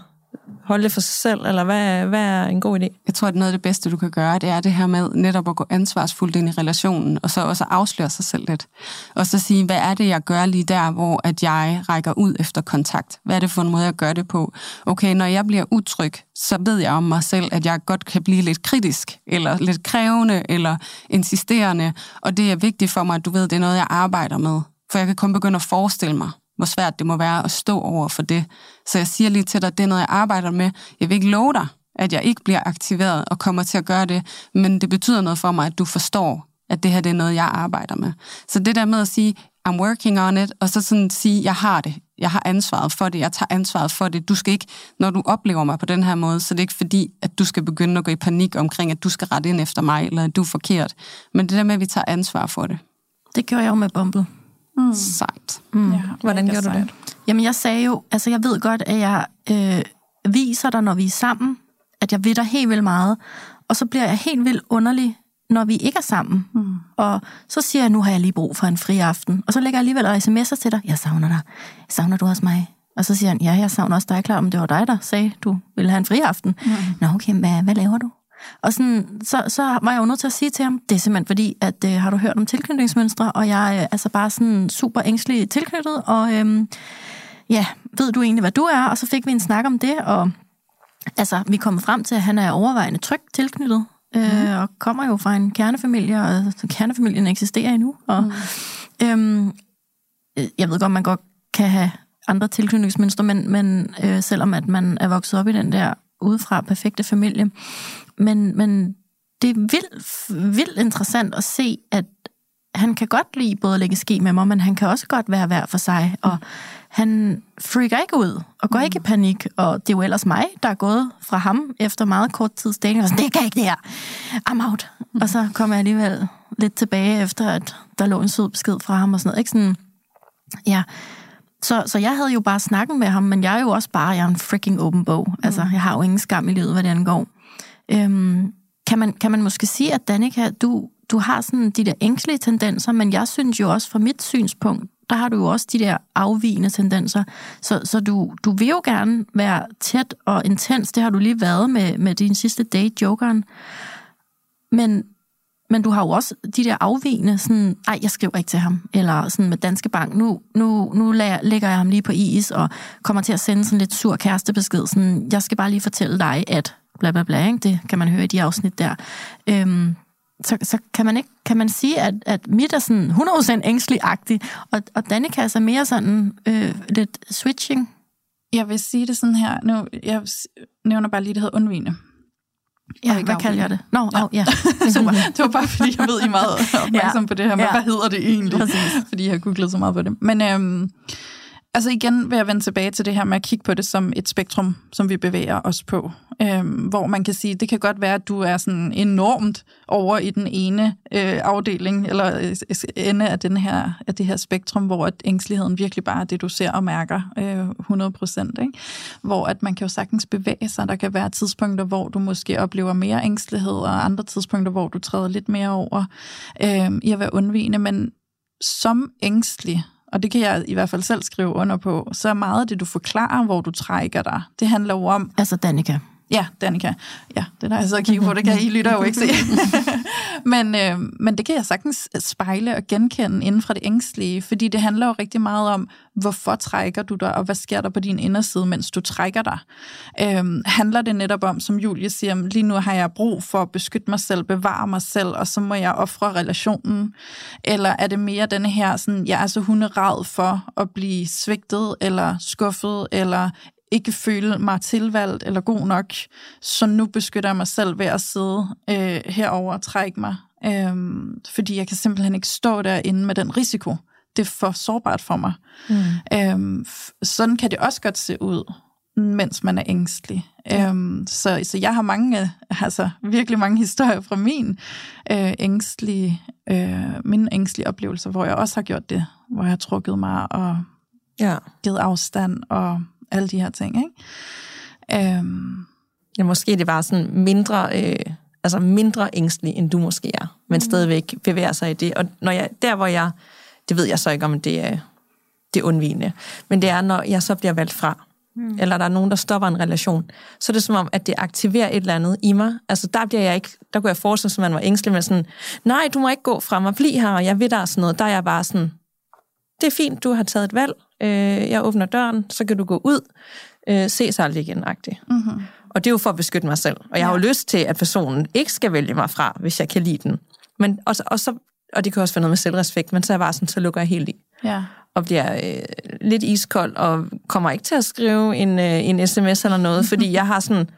holde det for sig selv, eller hvad, hvad er en god idé? Jeg tror, at noget af det bedste, du kan gøre, det er det her med netop at gå ansvarsfuldt ind i relationen, og så også afsløre sig selv lidt. Og så sige, hvad er det, jeg gør lige der, hvor at jeg rækker ud efter kontakt? Hvad er det for en måde, jeg gør det på? Okay, når jeg bliver utryg, så ved jeg om mig selv, at jeg godt kan blive lidt kritisk, eller lidt krævende, eller insisterende, og det er vigtigt for mig, at du ved, at det er noget, jeg arbejder med. For jeg kan kun begynde at forestille mig, hvor svært det må være at stå over for det. Så jeg siger lige til dig, det er noget, jeg arbejder med. Jeg vil ikke love dig, at jeg ikke bliver aktiveret og kommer til at gøre det, men det betyder noget for mig, at du forstår, at det her det er noget, jeg arbejder med. Så det der med at sige, I'm working on it, og så sådan sige, jeg har det, jeg har ansvaret for det, jeg tager ansvaret for det. Du skal ikke, når du oplever mig på den her måde, så det er ikke fordi, at du skal begynde at gå i panik omkring, at du skal rette ind efter mig, eller at du er forkert. Men det der med, at vi tager ansvar for det. Det gjorde jeg jo med Bumble. Mm. Sejt. Mm. Ja, Hvordan gjorde du det? Jamen, jeg sagde jo, altså jeg ved godt, at jeg øh, viser dig, når vi er sammen, at jeg ved dig helt vildt meget, og så bliver jeg helt vildt underlig, når vi ikke er sammen. Mm. Og så siger jeg, nu har jeg lige brug for en fri aften. Og så lægger jeg alligevel sms'er til dig. Jeg savner dig. Savner du også mig? Og så siger han, ja, jeg savner også dig. Klar, om det var dig, der sagde, du ville have en fri aften. Mm. Nå, okay, hvad, hvad laver du? Og sådan, så, så var jeg jo nødt til at sige til ham, det er simpelthen fordi, at øh, har du hørt om tilknytningsmønstre, og jeg er øh, altså bare sådan super ængstelig tilknyttet, og øh, ja, ved du egentlig, hvad du er? Og så fik vi en snak om det, og altså, vi kom frem til, at han er overvejende trygt tilknyttet, øh, mm. og kommer jo fra en kernefamilie, og kernefamilien eksisterer endnu. Og, mm. øhm, jeg ved godt, man godt kan have andre tilknytningsmønstre, men, men øh, selvom at man er vokset op i den der udefra perfekte familie, men, men det er vildt, vildt interessant at se, at han kan godt lide både at lægge ski med mig, men han kan også godt være hver for sig, og han freaker ikke ud, og går mm. ikke i panik, og det er jo ellers mig, der er gået fra ham efter meget kort tid dating, og sådan, det kan ikke det her, I'm out. Mm. Og så kommer jeg alligevel lidt tilbage, efter at der lå en sød besked fra ham, og sådan noget, ikke sådan, ja, så, så jeg havde jo bare snakket med ham, men jeg er jo også bare, jeg er en freaking open bog. Altså, jeg har jo ingen skam i livet, hvad det angår. Øhm, kan, man, kan man måske sige, at Danika, du, du har sådan de der ængstlige tendenser, men jeg synes jo også fra mit synspunkt, der har du jo også de der afvigende tendenser. Så, så du, du vil jo gerne være tæt og intens. Det har du lige været med, med din sidste date, Jokeren. Men, men du har jo også de der afvigende, sådan, ej, jeg skriver ikke til ham, eller sådan med Danske Bank, nu, nu, nu lægger jeg ham lige på is, og kommer til at sende sådan lidt sur kærestebesked, sådan, jeg skal bare lige fortælle dig, at bla bla bla, ikke? det kan man høre i de afsnit der. Øhm, så, så kan man ikke kan man sige, at, at mit er sådan 100% ængstelig-agtig, og, og Danika er så mere sådan øh, lidt switching. Jeg vil sige det sådan her, nu, jeg nævner bare lige, det hedder undvigende. Ja, hvad kalder jeg det? Nå, no, ja. Oh, ja. Super. det var bare, fordi jeg ved, I er meget opmærksom ja. på det her, men ja. hvad hedder det egentlig? Præcis. Fordi jeg har googlet så meget på det. Men øhm, Altså igen vil jeg vende tilbage til det her med at kigge på det som et spektrum, som vi bevæger os på. Øhm, hvor man kan sige, det kan godt være, at du er sådan enormt over i den ene øh, afdeling, eller øh, ende af, den her, af det her spektrum, hvor at ængsteligheden virkelig bare er det, du ser og mærker øh, 100 procent. Hvor at man kan jo sagtens bevæge sig. Der kan være tidspunkter, hvor du måske oplever mere ængstelighed, og andre tidspunkter, hvor du træder lidt mere over øh, i at være undvigende. Men som ængstelig, og det kan jeg i hvert fald selv skrive under på, så meget det, du forklarer, hvor du trækker dig, det handler jo om... Altså Danica. Ja, Danika. Ja, det er der, jeg sidder og kigger på, det kan I lytter jo ikke se. men, øh, men det kan jeg sagtens spejle og genkende inden fra det ængstlige, fordi det handler jo rigtig meget om, hvorfor trækker du dig, og hvad sker der på din inderside, mens du trækker dig. Øh, handler det netop om, som Julie siger, lige nu har jeg brug for at beskytte mig selv, bevare mig selv, og så må jeg ofre relationen? Eller er det mere den her, sådan, jeg er så hunderad for at blive svigtet, eller skuffet, eller ikke føle mig tilvalgt eller god nok, så nu beskytter jeg mig selv ved at sidde øh, herover og trække mig, øh, fordi jeg kan simpelthen ikke stå derinde med den risiko. Det er for sårbart for mig. Mm. Øh, sådan kan det også godt se ud, mens man er ængstelig. Ja. Øh, så, så jeg har mange, altså virkelig mange historier fra min øh, ængstlige, øh, mine ængstlige oplevelser, hvor jeg også har gjort det, hvor jeg har trukket mig og ja. givet afstand og alle de her ting. Ikke? Øhm, ja, måske det var sådan mindre, øh, altså mindre ængstelig, end du måske er, men mm. stadigvæk bevæger sig i det. Og når jeg, der hvor jeg, det ved jeg så ikke, om det er, det er undvigende, men det er, når jeg så bliver valgt fra, mm. eller der er nogen, der stopper en relation, så er det som om, at det aktiverer et eller andet i mig. Altså der bliver jeg ikke, der kunne jeg forestille sig, at man var ængstelig, men sådan, nej, du må ikke gå fra mig, bliv her, og jeg ved der sådan noget. Der er jeg bare sådan, det er fint, du har taget et valg, øh, jeg åbner døren, så kan du gå ud, øh, ses aldrig igen, agtigt. Mm-hmm. Og det er jo for at beskytte mig selv. Og jeg har jo lyst til, at personen ikke skal vælge mig fra, hvis jeg kan lide den. Men, og, og, så, og det kan også være noget med selvrespekt, men så er jeg bare sådan, så lukker jeg helt i. Ja. Og bliver øh, lidt iskold, og kommer ikke til at skrive en, øh, en sms eller noget, fordi jeg har sådan,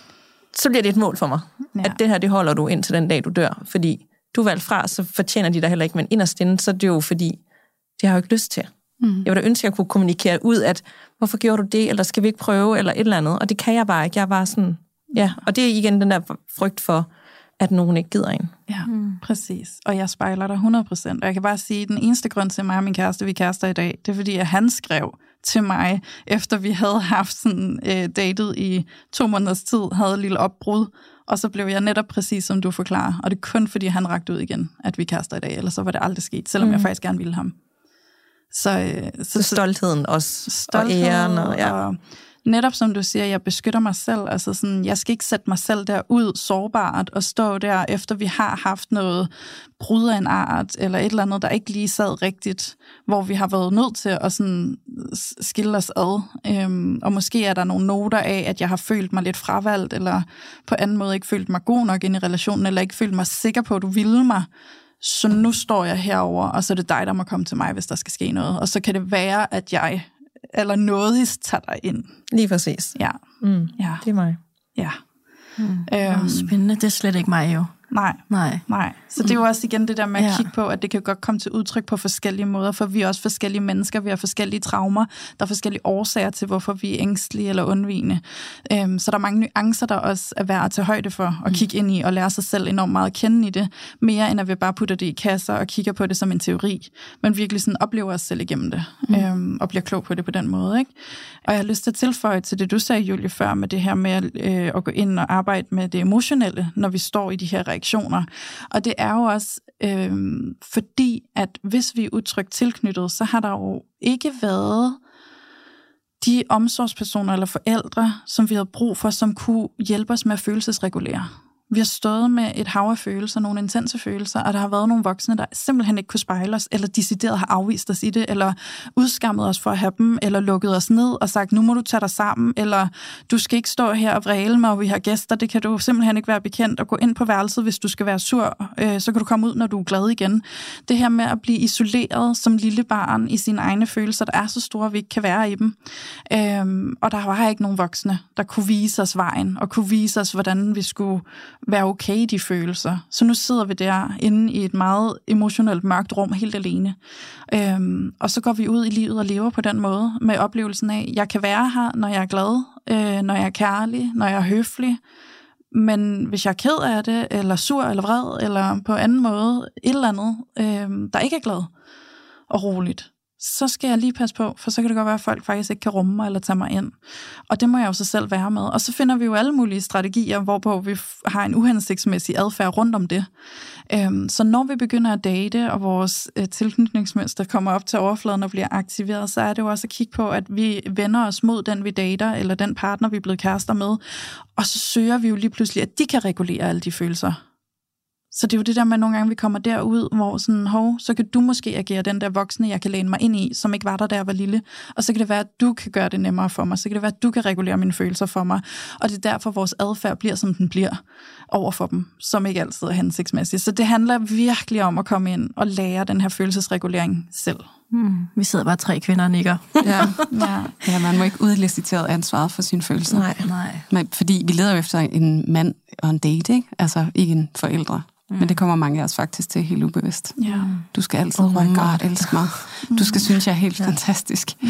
så bliver det et mål for mig, ja. at det her, det holder du ind til den dag, du dør. Fordi du er valgt fra, så fortjener de dig heller ikke, men inderst inde, så er det jo fordi, det har jeg jo ikke lyst til. Mm. Jeg vil da ønske, at jeg kunne kommunikere ud, at hvorfor gjorde du det, eller skal vi ikke prøve, eller et eller andet. Og det kan jeg bare ikke. Jeg bare sådan, ja. Og det er igen den der frygt for, at nogen ikke gider en. Ja, mm. præcis. Og jeg spejler dig 100%. Og jeg kan bare sige, at den eneste grund til mig og min kæreste, vi kærester i dag, det er fordi, at han skrev til mig, efter vi havde haft sådan øh, datet i to måneders tid, havde et lille opbrud, og så blev jeg netop præcis, som du forklarer. Og det er kun fordi, han rakte ud igen, at vi kærester i dag, ellers så var det aldrig sket, selvom mm. jeg faktisk gerne ville ham. Så, øh, så, så stoltheden også, stolthed, og æren. Og, ja. og netop som du siger, jeg beskytter mig selv. Altså sådan, jeg skal ikke sætte mig selv derud sårbart og stå der, efter vi har haft noget brud af en art, eller et eller andet, der ikke lige sad rigtigt, hvor vi har været nødt til at sådan skille os ad. Øhm, og måske er der nogle noter af, at jeg har følt mig lidt fravalgt, eller på anden måde ikke følt mig god nok ind i relationen, eller ikke følt mig sikker på, at du ville mig. Så nu står jeg herover, og så er det dig, der må komme til mig, hvis der skal ske noget. Og så kan det være, at jeg eller noget tager dig ind. Lige præcis. Ja. Mm. ja. Det er mig. Ja. Mm. Øhm, spændende, det er slet ikke mig jo. Nej. Nej. Nej. Så det er jo også igen det der med at ja. kigge på, at det kan godt komme til udtryk på forskellige måder, for vi er også forskellige mennesker, vi har forskellige traumer, der er forskellige årsager til, hvorfor vi er ængstlige eller undvigende. Øhm, så der er mange nuancer, der også er værd at tage højde for, og mm. kigge ind i, og lære sig selv enormt meget at kende i det, mere end at vi bare putter det i kasser og kigger på det som en teori, men virkelig sådan oplever os selv igennem det, mm. øhm, og bliver klog på det på den måde. Ikke? Og jeg har lyst til at tilføje til det, du sagde, Julie, før, med det her med øh, at gå ind og arbejde med det emotionelle, når vi står i de her reaktioner. Og det er jo også øh, fordi, at hvis vi er utrygt tilknyttet, så har der jo ikke været de omsorgspersoner eller forældre, som vi havde brug for, som kunne hjælpe os med at følelsesregulere. Vi har stået med et hav af følelser, nogle intense følelser, og der har været nogle voksne, der simpelthen ikke kunne spejle os, eller decideret har afvist os i det, eller udskammet os for at have dem, eller lukket os ned og sagt, nu må du tage dig sammen, eller du skal ikke stå her og vræle mig, og vi har gæster, det kan du simpelthen ikke være bekendt, og gå ind på værelset, hvis du skal være sur, øh, så kan du komme ud, når du er glad igen. Det her med at blive isoleret som lille barn i sine egne følelser, der er så store, at vi ikke kan være i dem. Øh, og der var ikke nogen voksne, der kunne vise os vejen, og kunne vise os, hvordan vi skulle være okay i de følelser. Så nu sidder vi der inde i et meget emotionelt mørkt rum helt alene. Øhm, og så går vi ud i livet og lever på den måde med oplevelsen af, jeg kan være her, når jeg er glad, øh, når jeg er kærlig, når jeg er høflig. Men hvis jeg er ked af det, eller sur, eller vred, eller på anden måde, et eller andet, øh, der ikke er glad og roligt, så skal jeg lige passe på, for så kan det godt være, at folk faktisk ikke kan rumme mig eller tage mig ind. Og det må jeg jo så selv være med. Og så finder vi jo alle mulige strategier, hvorpå vi har en uhensigtsmæssig adfærd rundt om det. Øhm, så når vi begynder at date, og vores øh, tilknytningsmønster kommer op til overfladen og bliver aktiveret, så er det jo også at kigge på, at vi vender os mod den, vi dater, eller den partner, vi er blevet kærester med. Og så søger vi jo lige pludselig, at de kan regulere alle de følelser, så det er jo det der med, at nogle gange vi kommer derud, hvor sådan, hov, så kan du måske agere den der voksne, jeg kan læne mig ind i, som ikke var der, da jeg var lille. Og så kan det være, at du kan gøre det nemmere for mig. Så kan det være, at du kan regulere mine følelser for mig. Og det er derfor, vores adfærd bliver, som den bliver over for dem, som ikke altid er hensigtsmæssigt. Så det handler virkelig om at komme ind og lære den her følelsesregulering selv. Hmm. Vi sidder bare tre kvinder og nikker. Ja. ja. ja, man må ikke udlicitere ansvaret for sine følelser. Nej, nej. Men, fordi vi leder jo efter en mand og en date, ikke? Altså ikke en forældre. Mm. Men det kommer mange af os faktisk til helt ubevidst. Ja. Du skal altid oh mig og elske mig. Du skal synes, jeg er helt ja. fantastisk. Mm.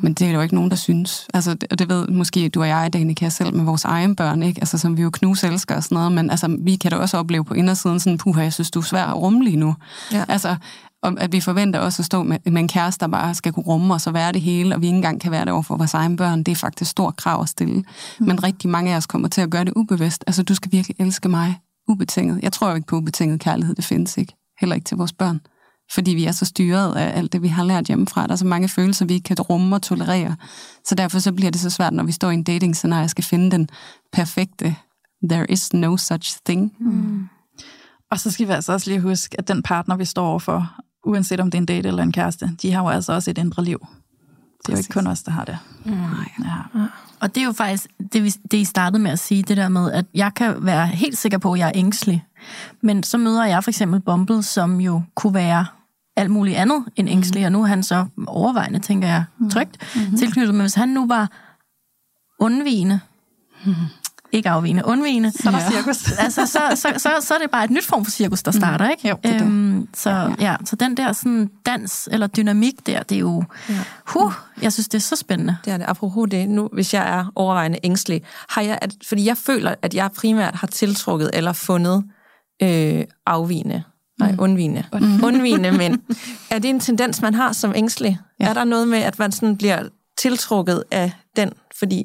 Men det er jo ikke nogen, der synes. Altså, det, og det ved måske du og jeg, Danika, selv med vores egen børn, ikke? Altså, som vi jo knuselsker og sådan noget. Men altså, vi kan da også opleve på indersiden sådan, puha, jeg synes, du er svær at rumme lige nu. Ja. Altså, Og at vi forventer også at stå med, med en kæreste, der bare skal kunne rumme os og være det hele, og vi ikke engang kan være det over for vores egen børn. Det er faktisk stort krav at stille. Mm. Men rigtig mange af os kommer til at gøre det ubevidst. Altså, du skal virkelig elske mig ubetinget. Jeg tror jo ikke på ubetinget kærlighed, det findes ikke. Heller ikke til vores børn. Fordi vi er så styret af alt det, vi har lært hjemmefra. Der er så mange følelser, vi ikke kan rumme og tolerere. Så derfor så bliver det så svært, når vi står i en dating-scenarie og skal finde den perfekte there is no such thing. Mm. Og så skal vi altså også lige huske, at den partner, vi står overfor, uanset om det er en date eller en kæreste, de har jo altså også et indre liv. Det er jo ikke kun os, der har det. Mm. Nej. Ja. Og det er jo faktisk det, det, I startede med at sige, det der med, at jeg kan være helt sikker på, at jeg er ængstelig. Men så møder jeg for eksempel Bumble, som jo kunne være alt muligt andet end ængstelig, mm. og nu er han så overvejende, tænker jeg, trygt mm-hmm. tilknyttet. Men hvis han nu var undvigende, mm ikke afvigende, undvigende. Så er der cirkus. altså, så, så, så, så er det bare et nyt form for cirkus, der starter, mm. ikke? Jo, det øhm, så, ja, ja. ja, så den der sådan, dans eller dynamik der, det er jo... Ja. Huh, jeg synes, det er så spændende. Det er det. Apropos det, nu hvis jeg er overvejende ængstelig, har jeg, at, fordi jeg føler, at jeg primært har tiltrukket eller fundet øh, afvigende Nej, mm. undvigende. Mm. Undvigende mænd. Er det en tendens, man har som ængstelig? Ja. Er der noget med, at man sådan bliver tiltrukket af den, fordi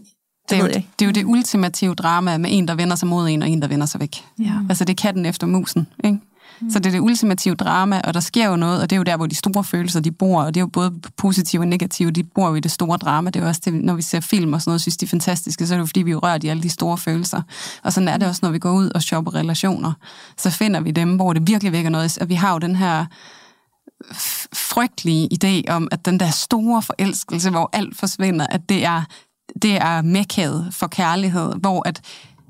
det er, jo, det er jo det ultimative drama med en, der vender sig mod en, og en, der vender sig væk. Ja. Altså, det er katten efter musen, ikke? Mm. Så det er det ultimative drama, og der sker jo noget, og det er jo der, hvor de store følelser, de bor, og det er jo både positive og negative, de bor jo i det store drama. Det er jo også det, når vi ser film og sådan noget, synes de er fantastiske, så er det jo fordi, vi rører i alle de store følelser. Og sådan er det også, når vi går ud og shopper relationer. Så finder vi dem, hvor det virkelig vækker noget. Og vi har jo den her frygtelige idé om, at den der store forelskelse, hvor alt forsvinder, at det er det er mekkaet for kærlighed, hvor at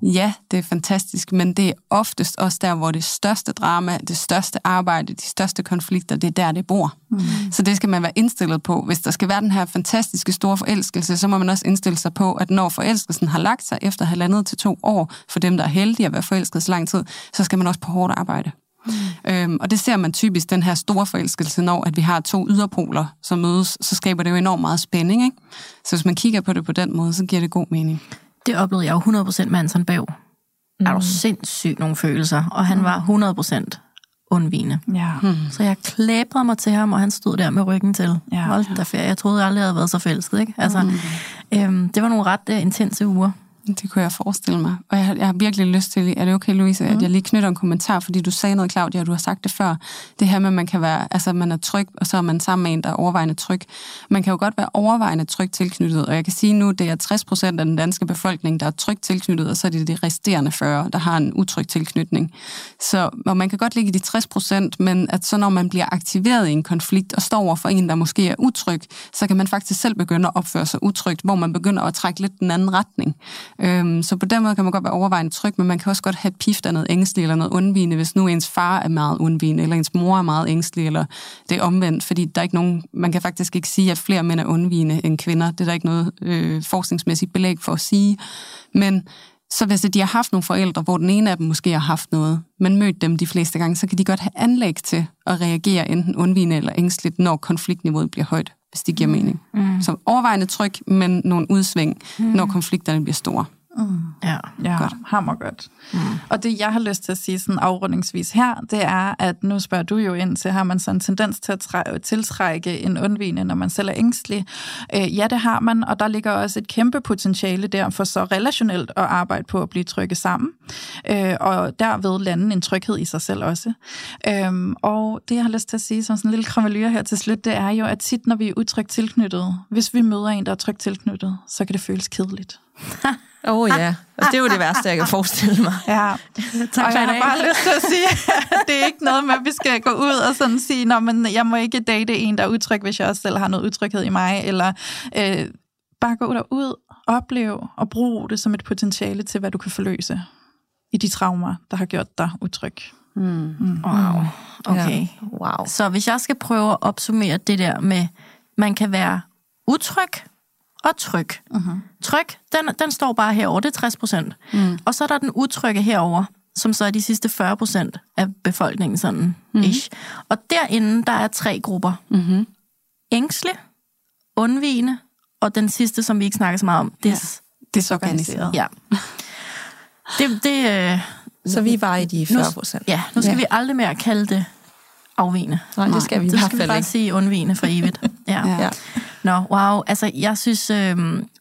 ja, det er fantastisk, men det er oftest også der, hvor det største drama, det største arbejde, de største konflikter, det er der, det bor. Mm. Så det skal man være indstillet på. Hvis der skal være den her fantastiske store forelskelse, så må man også indstille sig på, at når forelskelsen har lagt sig efter halvandet til to år, for dem, der er heldige at være forelsket så lang tid, så skal man også på hårdt arbejde. Mm. Øhm, og det ser man typisk, den her store forelskelse, når at vi har to yderpoler, som mødes, så skaber det jo enormt meget spænding. Ikke? Så hvis man kigger på det på den måde, så giver det god mening. Det oplevede jeg jo 100% med Anton Bav. Mm. Er du sindssygt nogle følelser, og han var 100% undvigende. Ja. Hmm. Så jeg klæbrede mig til ham, og han stod der med ryggen til. Ja. Hold da ferie. Jeg troede jeg aldrig, havde været så forelsket. Ikke? Altså, mm. øhm, det var nogle ret uh, intense uger. Det kunne jeg forestille mig. Og jeg har, jeg har virkelig lyst til, er det okay, Louise, mm. at jeg lige knytter en kommentar, fordi du sagde noget, Claudia, og du har sagt det før. Det her med, at man kan være, altså man er tryg, og så er man sammen med en, der er overvejende tryg. Man kan jo godt være overvejende tryg tilknyttet, og jeg kan sige nu, det er 60 procent af den danske befolkning, der er tryg tilknyttet, og så er det de resterende 40, der har en utryg tilknytning. Så og man kan godt ligge i de 60 procent, men at så når man bliver aktiveret i en konflikt, og står over for en, der måske er utryg, så kan man faktisk selv begynde at opføre sig utrygt, hvor man begynder at trække lidt den anden retning. Øhm, så på den måde kan man godt være overvejende tryg, men man kan også godt have et pift af noget ængstelig eller noget undvigende, hvis nu ens far er meget undvigende, eller ens mor er meget ængstelig, eller det er omvendt, fordi der er ikke nogen, man kan faktisk ikke sige, at flere mænd er undvigende end kvinder. Det er der ikke noget øh, forskningsmæssigt belæg for at sige. Men så hvis de har haft nogle forældre, hvor den ene af dem måske har haft noget, men mødt dem de fleste gange, så kan de godt have anlæg til at reagere enten undvigende eller ængstligt, når konfliktniveauet bliver højt hvis det giver mening. Mm. Så overvejende tryk, men nogle udsving, mm. når konflikterne bliver store. Mm. Ja, ja godt. hammer godt. Mm. Og det, jeg har lyst til at sige sådan afrundingsvis her, det er, at nu spørger du jo ind til, har man sådan en tendens til at træ- tiltrække en undvigende, når man selv er ængstelig? Øh, ja, det har man, og der ligger også et kæmpe potentiale der for så relationelt at arbejde på at blive trygge sammen, øh, og derved lande en tryghed i sig selv også. Øh, og det, jeg har lyst til at sige som sådan en lille kramalyre her til slut, det er jo, at tit, når vi er utrygt tilknyttet, hvis vi møder en, der er trygt tilknyttet, så kan det føles kedeligt. Åh oh, ja, og det er jo det værste, jeg kan forestille mig. Ja, tak og jeg har bare lyst til at sige, at det er ikke noget med, at vi skal gå ud og sådan sige, Nå, men jeg må ikke date en, der er utryg, hvis jeg også selv har noget utryghed i mig, eller øh, bare gå derud, opleve og bruge det som et potentiale til, hvad du kan forløse i de traumer, der har gjort dig utryg. Mm. Mm. Wow. Okay. Ja. Wow. Så hvis jeg skal prøve at opsummere det der med, man kan være utryg, og tryg. Uh-huh. Tryg, den, den står bare herover, det er 60 procent. Mm. Og så er der den utrygge herover, som så er de sidste 40 procent af befolkningen sådan mm. ish. Og derinde, der er tre grupper. Mm-hmm. Ængsle, undvigende, og den sidste, som vi ikke snakker så meget om, des, ja. desorganiseret. Ja. Det, det, øh, så vi var i de 40 procent. Ja, nu skal ja. vi aldrig mere kalde det afvigende. Nej, det skal vi i det hvert skal vi fald bare ikke. sige undvigende for evigt. Ja. Ja. Nå, wow. Altså, jeg synes, øh,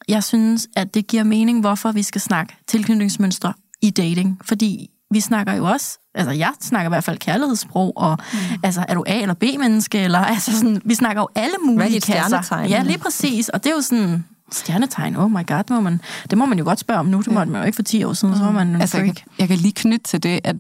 jeg synes, at det giver mening, hvorfor vi skal snakke tilknytningsmønstre i dating. Fordi vi snakker jo også, altså jeg snakker i hvert fald kærlighedssprog, og mm. altså er du A- eller B-menneske, eller altså sådan, vi snakker jo alle mulige Hvad er kasser. Ja, lige præcis. Og det er jo sådan, stjernetegn, oh my god, må man, det må man jo godt spørge om nu, det måtte man jo ikke for 10 år siden, så var man Altså, jeg freak. kan, jeg kan lige knytte til det, at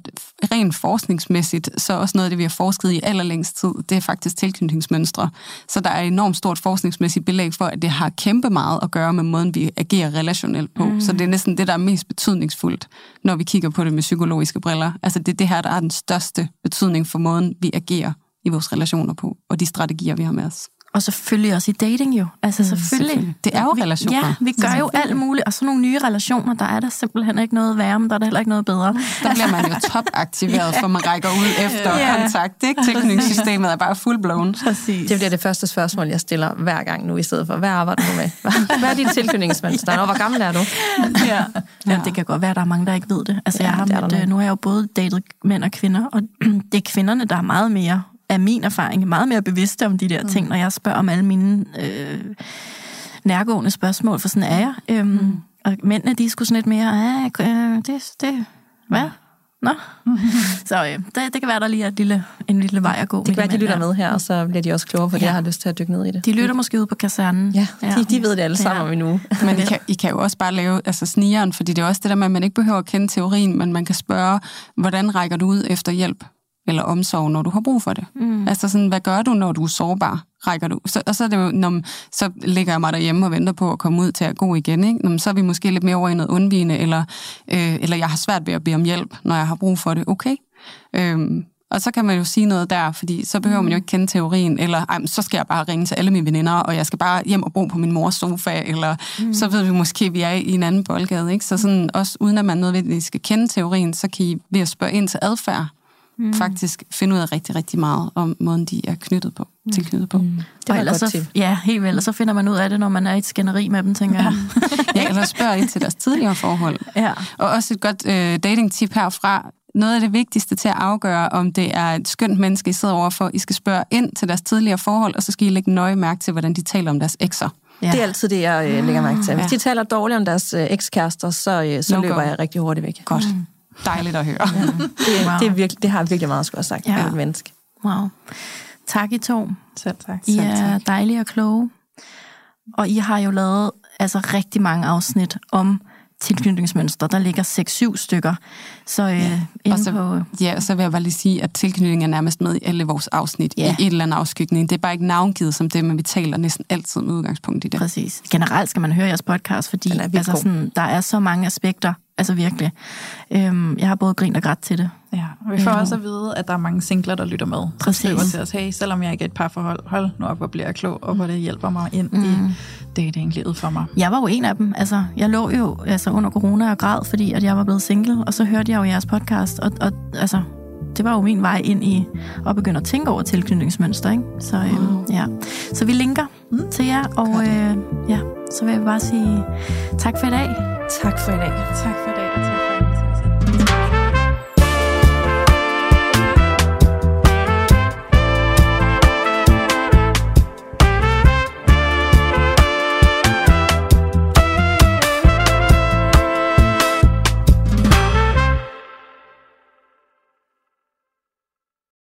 rent forskningsmæssigt, så er også noget af det, vi har forsket i allerlængst tid, det er faktisk tilknytningsmønstre. Så der er enormt stort forskningsmæssigt belæg for, at det har kæmpe meget at gøre med måden, vi agerer relationelt på. Mm. Så det er næsten det, der er mest betydningsfuldt, når vi kigger på det med psykologiske briller. Altså det er det her, der er den største betydning for måden, vi agerer i vores relationer på, og de strategier, vi har med os. Og selvfølgelig også i dating jo. Altså selvfølgelig. selvfølgelig. Det er jo relationer. Ja, vi gør jo alt muligt. Og så nogle nye relationer, der er der simpelthen ikke noget værre, men der er der heller ikke noget bedre. Der bliver man jo topaktiveret, for man rækker ud efter Ja. kontakt. Ikke? Tilknytningssystemet er bare full-blown. Præcis. Det bliver det første spørgsmål, jeg stiller hver gang nu, i stedet for, hvad arbejder du med? Hvad- er dit tilknytningsmønster? Og hvor gammel er du? ja. ja. det kan godt være, at der er mange, der ikke ved det. Altså, Ja, jeg har det er mødt, øh, nu har jeg jo både datet mænd og kvinder, og det er kvinderne, der er meget mere, af min erfaring, meget mere bevidste om de der ting, når jeg spørger om alle mine øh, nærgående spørgsmål, for sådan er jeg. Øhm, mm. Og mændene, de er sgu sådan lidt mere, ah, øh, det, det, hvad? Nå. Så øh, det, det kan være, der lige er et lille, en lille vej at gå. Det kan være, de lytter der. med her, og så bliver de også klogere det, Ja. jeg har lyst til at dykke ned i det. De lytter måske ud på kasernen. Ja, de, de ved det alle sammen om endnu. Men I kan, I kan jo også bare lave altså snigeren, fordi det er også det der med, at man ikke behøver at kende teorien, men man kan spørge, hvordan rækker du ud efter hjælp eller omsorg, når du har brug for det? Mm. Altså sådan, hvad gør du, når du er sårbar? Rækker du? Så, og så er det jo, når, så ligger jeg mig derhjemme og venter på at komme ud til at gå igen. Ikke? Nå, men så er vi måske lidt mere over i noget undvigende, eller, øh, eller jeg har svært ved at bede om hjælp, når jeg har brug for det. Okay. Øhm, og så kan man jo sige noget der, fordi så behøver man jo ikke kende teorien, eller Ej, så skal jeg bare ringe til alle mine veninder, og jeg skal bare hjem og bo på min mors sofa, eller mm. så ved vi måske, at vi er i en anden boldgade. Ikke? Så sådan, også uden at man nødvendigvis skal kende teorien, så kan I ved at spørge ind til adfærd, mm. faktisk finde ud af rigtig, rigtig meget om måden, de er knyttet på, mm. tilknyttet på. Mm. Det og var ellers godt så. Ja, helt vel. Og så finder man ud af det, når man er i et skænderi med dem, tænker jeg. Ja, eller spørge ind til deres tidligere forhold. Ja. Og også et godt øh, dating-tip herfra. Noget af det vigtigste til at afgøre, om det er et skønt menneske, I sidder overfor, I skal spørge ind til deres tidligere forhold, og så skal I lægge nøje mærke til, hvordan de taler om deres ekser. Ja. Det er altid det, jeg øh, lægger mærke til. Hvis Ja. de taler dårligt om deres øh, ekskærester, så, øh, så No løber go. jeg rigtig hurtigt væk. Godt. Dejligt at høre. Det, Wow. det, er virkelig, det har virkelig meget at sagt Ja. ja. et menneske. Wow. Tak I to. Selv tak. I er dejlige og kloge. Og I har jo lavet altså rigtig mange afsnit om tilknytningsmønstre. Der ligger 6-7 stykker. Så øh, ja. Og så, på... ja, så vil jeg bare lige sige, at tilknytning er nærmest med i alle vores afsnit, Ja. i et eller andet afskygning. Det er bare ikke navngivet som det, men vi taler næsten altid med udgangspunkt i det. Præcis. Generelt skal man høre jeres podcast, fordi altså, sådan, der er så mange aspekter. Altså virkelig. Øhm, jeg har både grint og grædt til det. Ja, og vi får Ja. også at vide, at der er mange singler, der lytter med. Præcis. skriver til os, hey, selvom jeg ikke er et parforhold, hold nu op, hvor bliver jeg klog, og hvor det hjælper mig ind mm. i datinglivet for mig. Jeg var jo en af dem. Altså, jeg lå jo altså, under corona og græd, fordi at jeg var blevet single, og så hørte jeg jo jeres podcast, og, og altså, det var jo min vej ind i at begynde at tænke over tilknytningsmønster. Ikke? Så, øh, ja. så vi linker mm. til jer, og øh, ja, så vil jeg bare sige tak for i dag. Tak for i dag. Tak for det.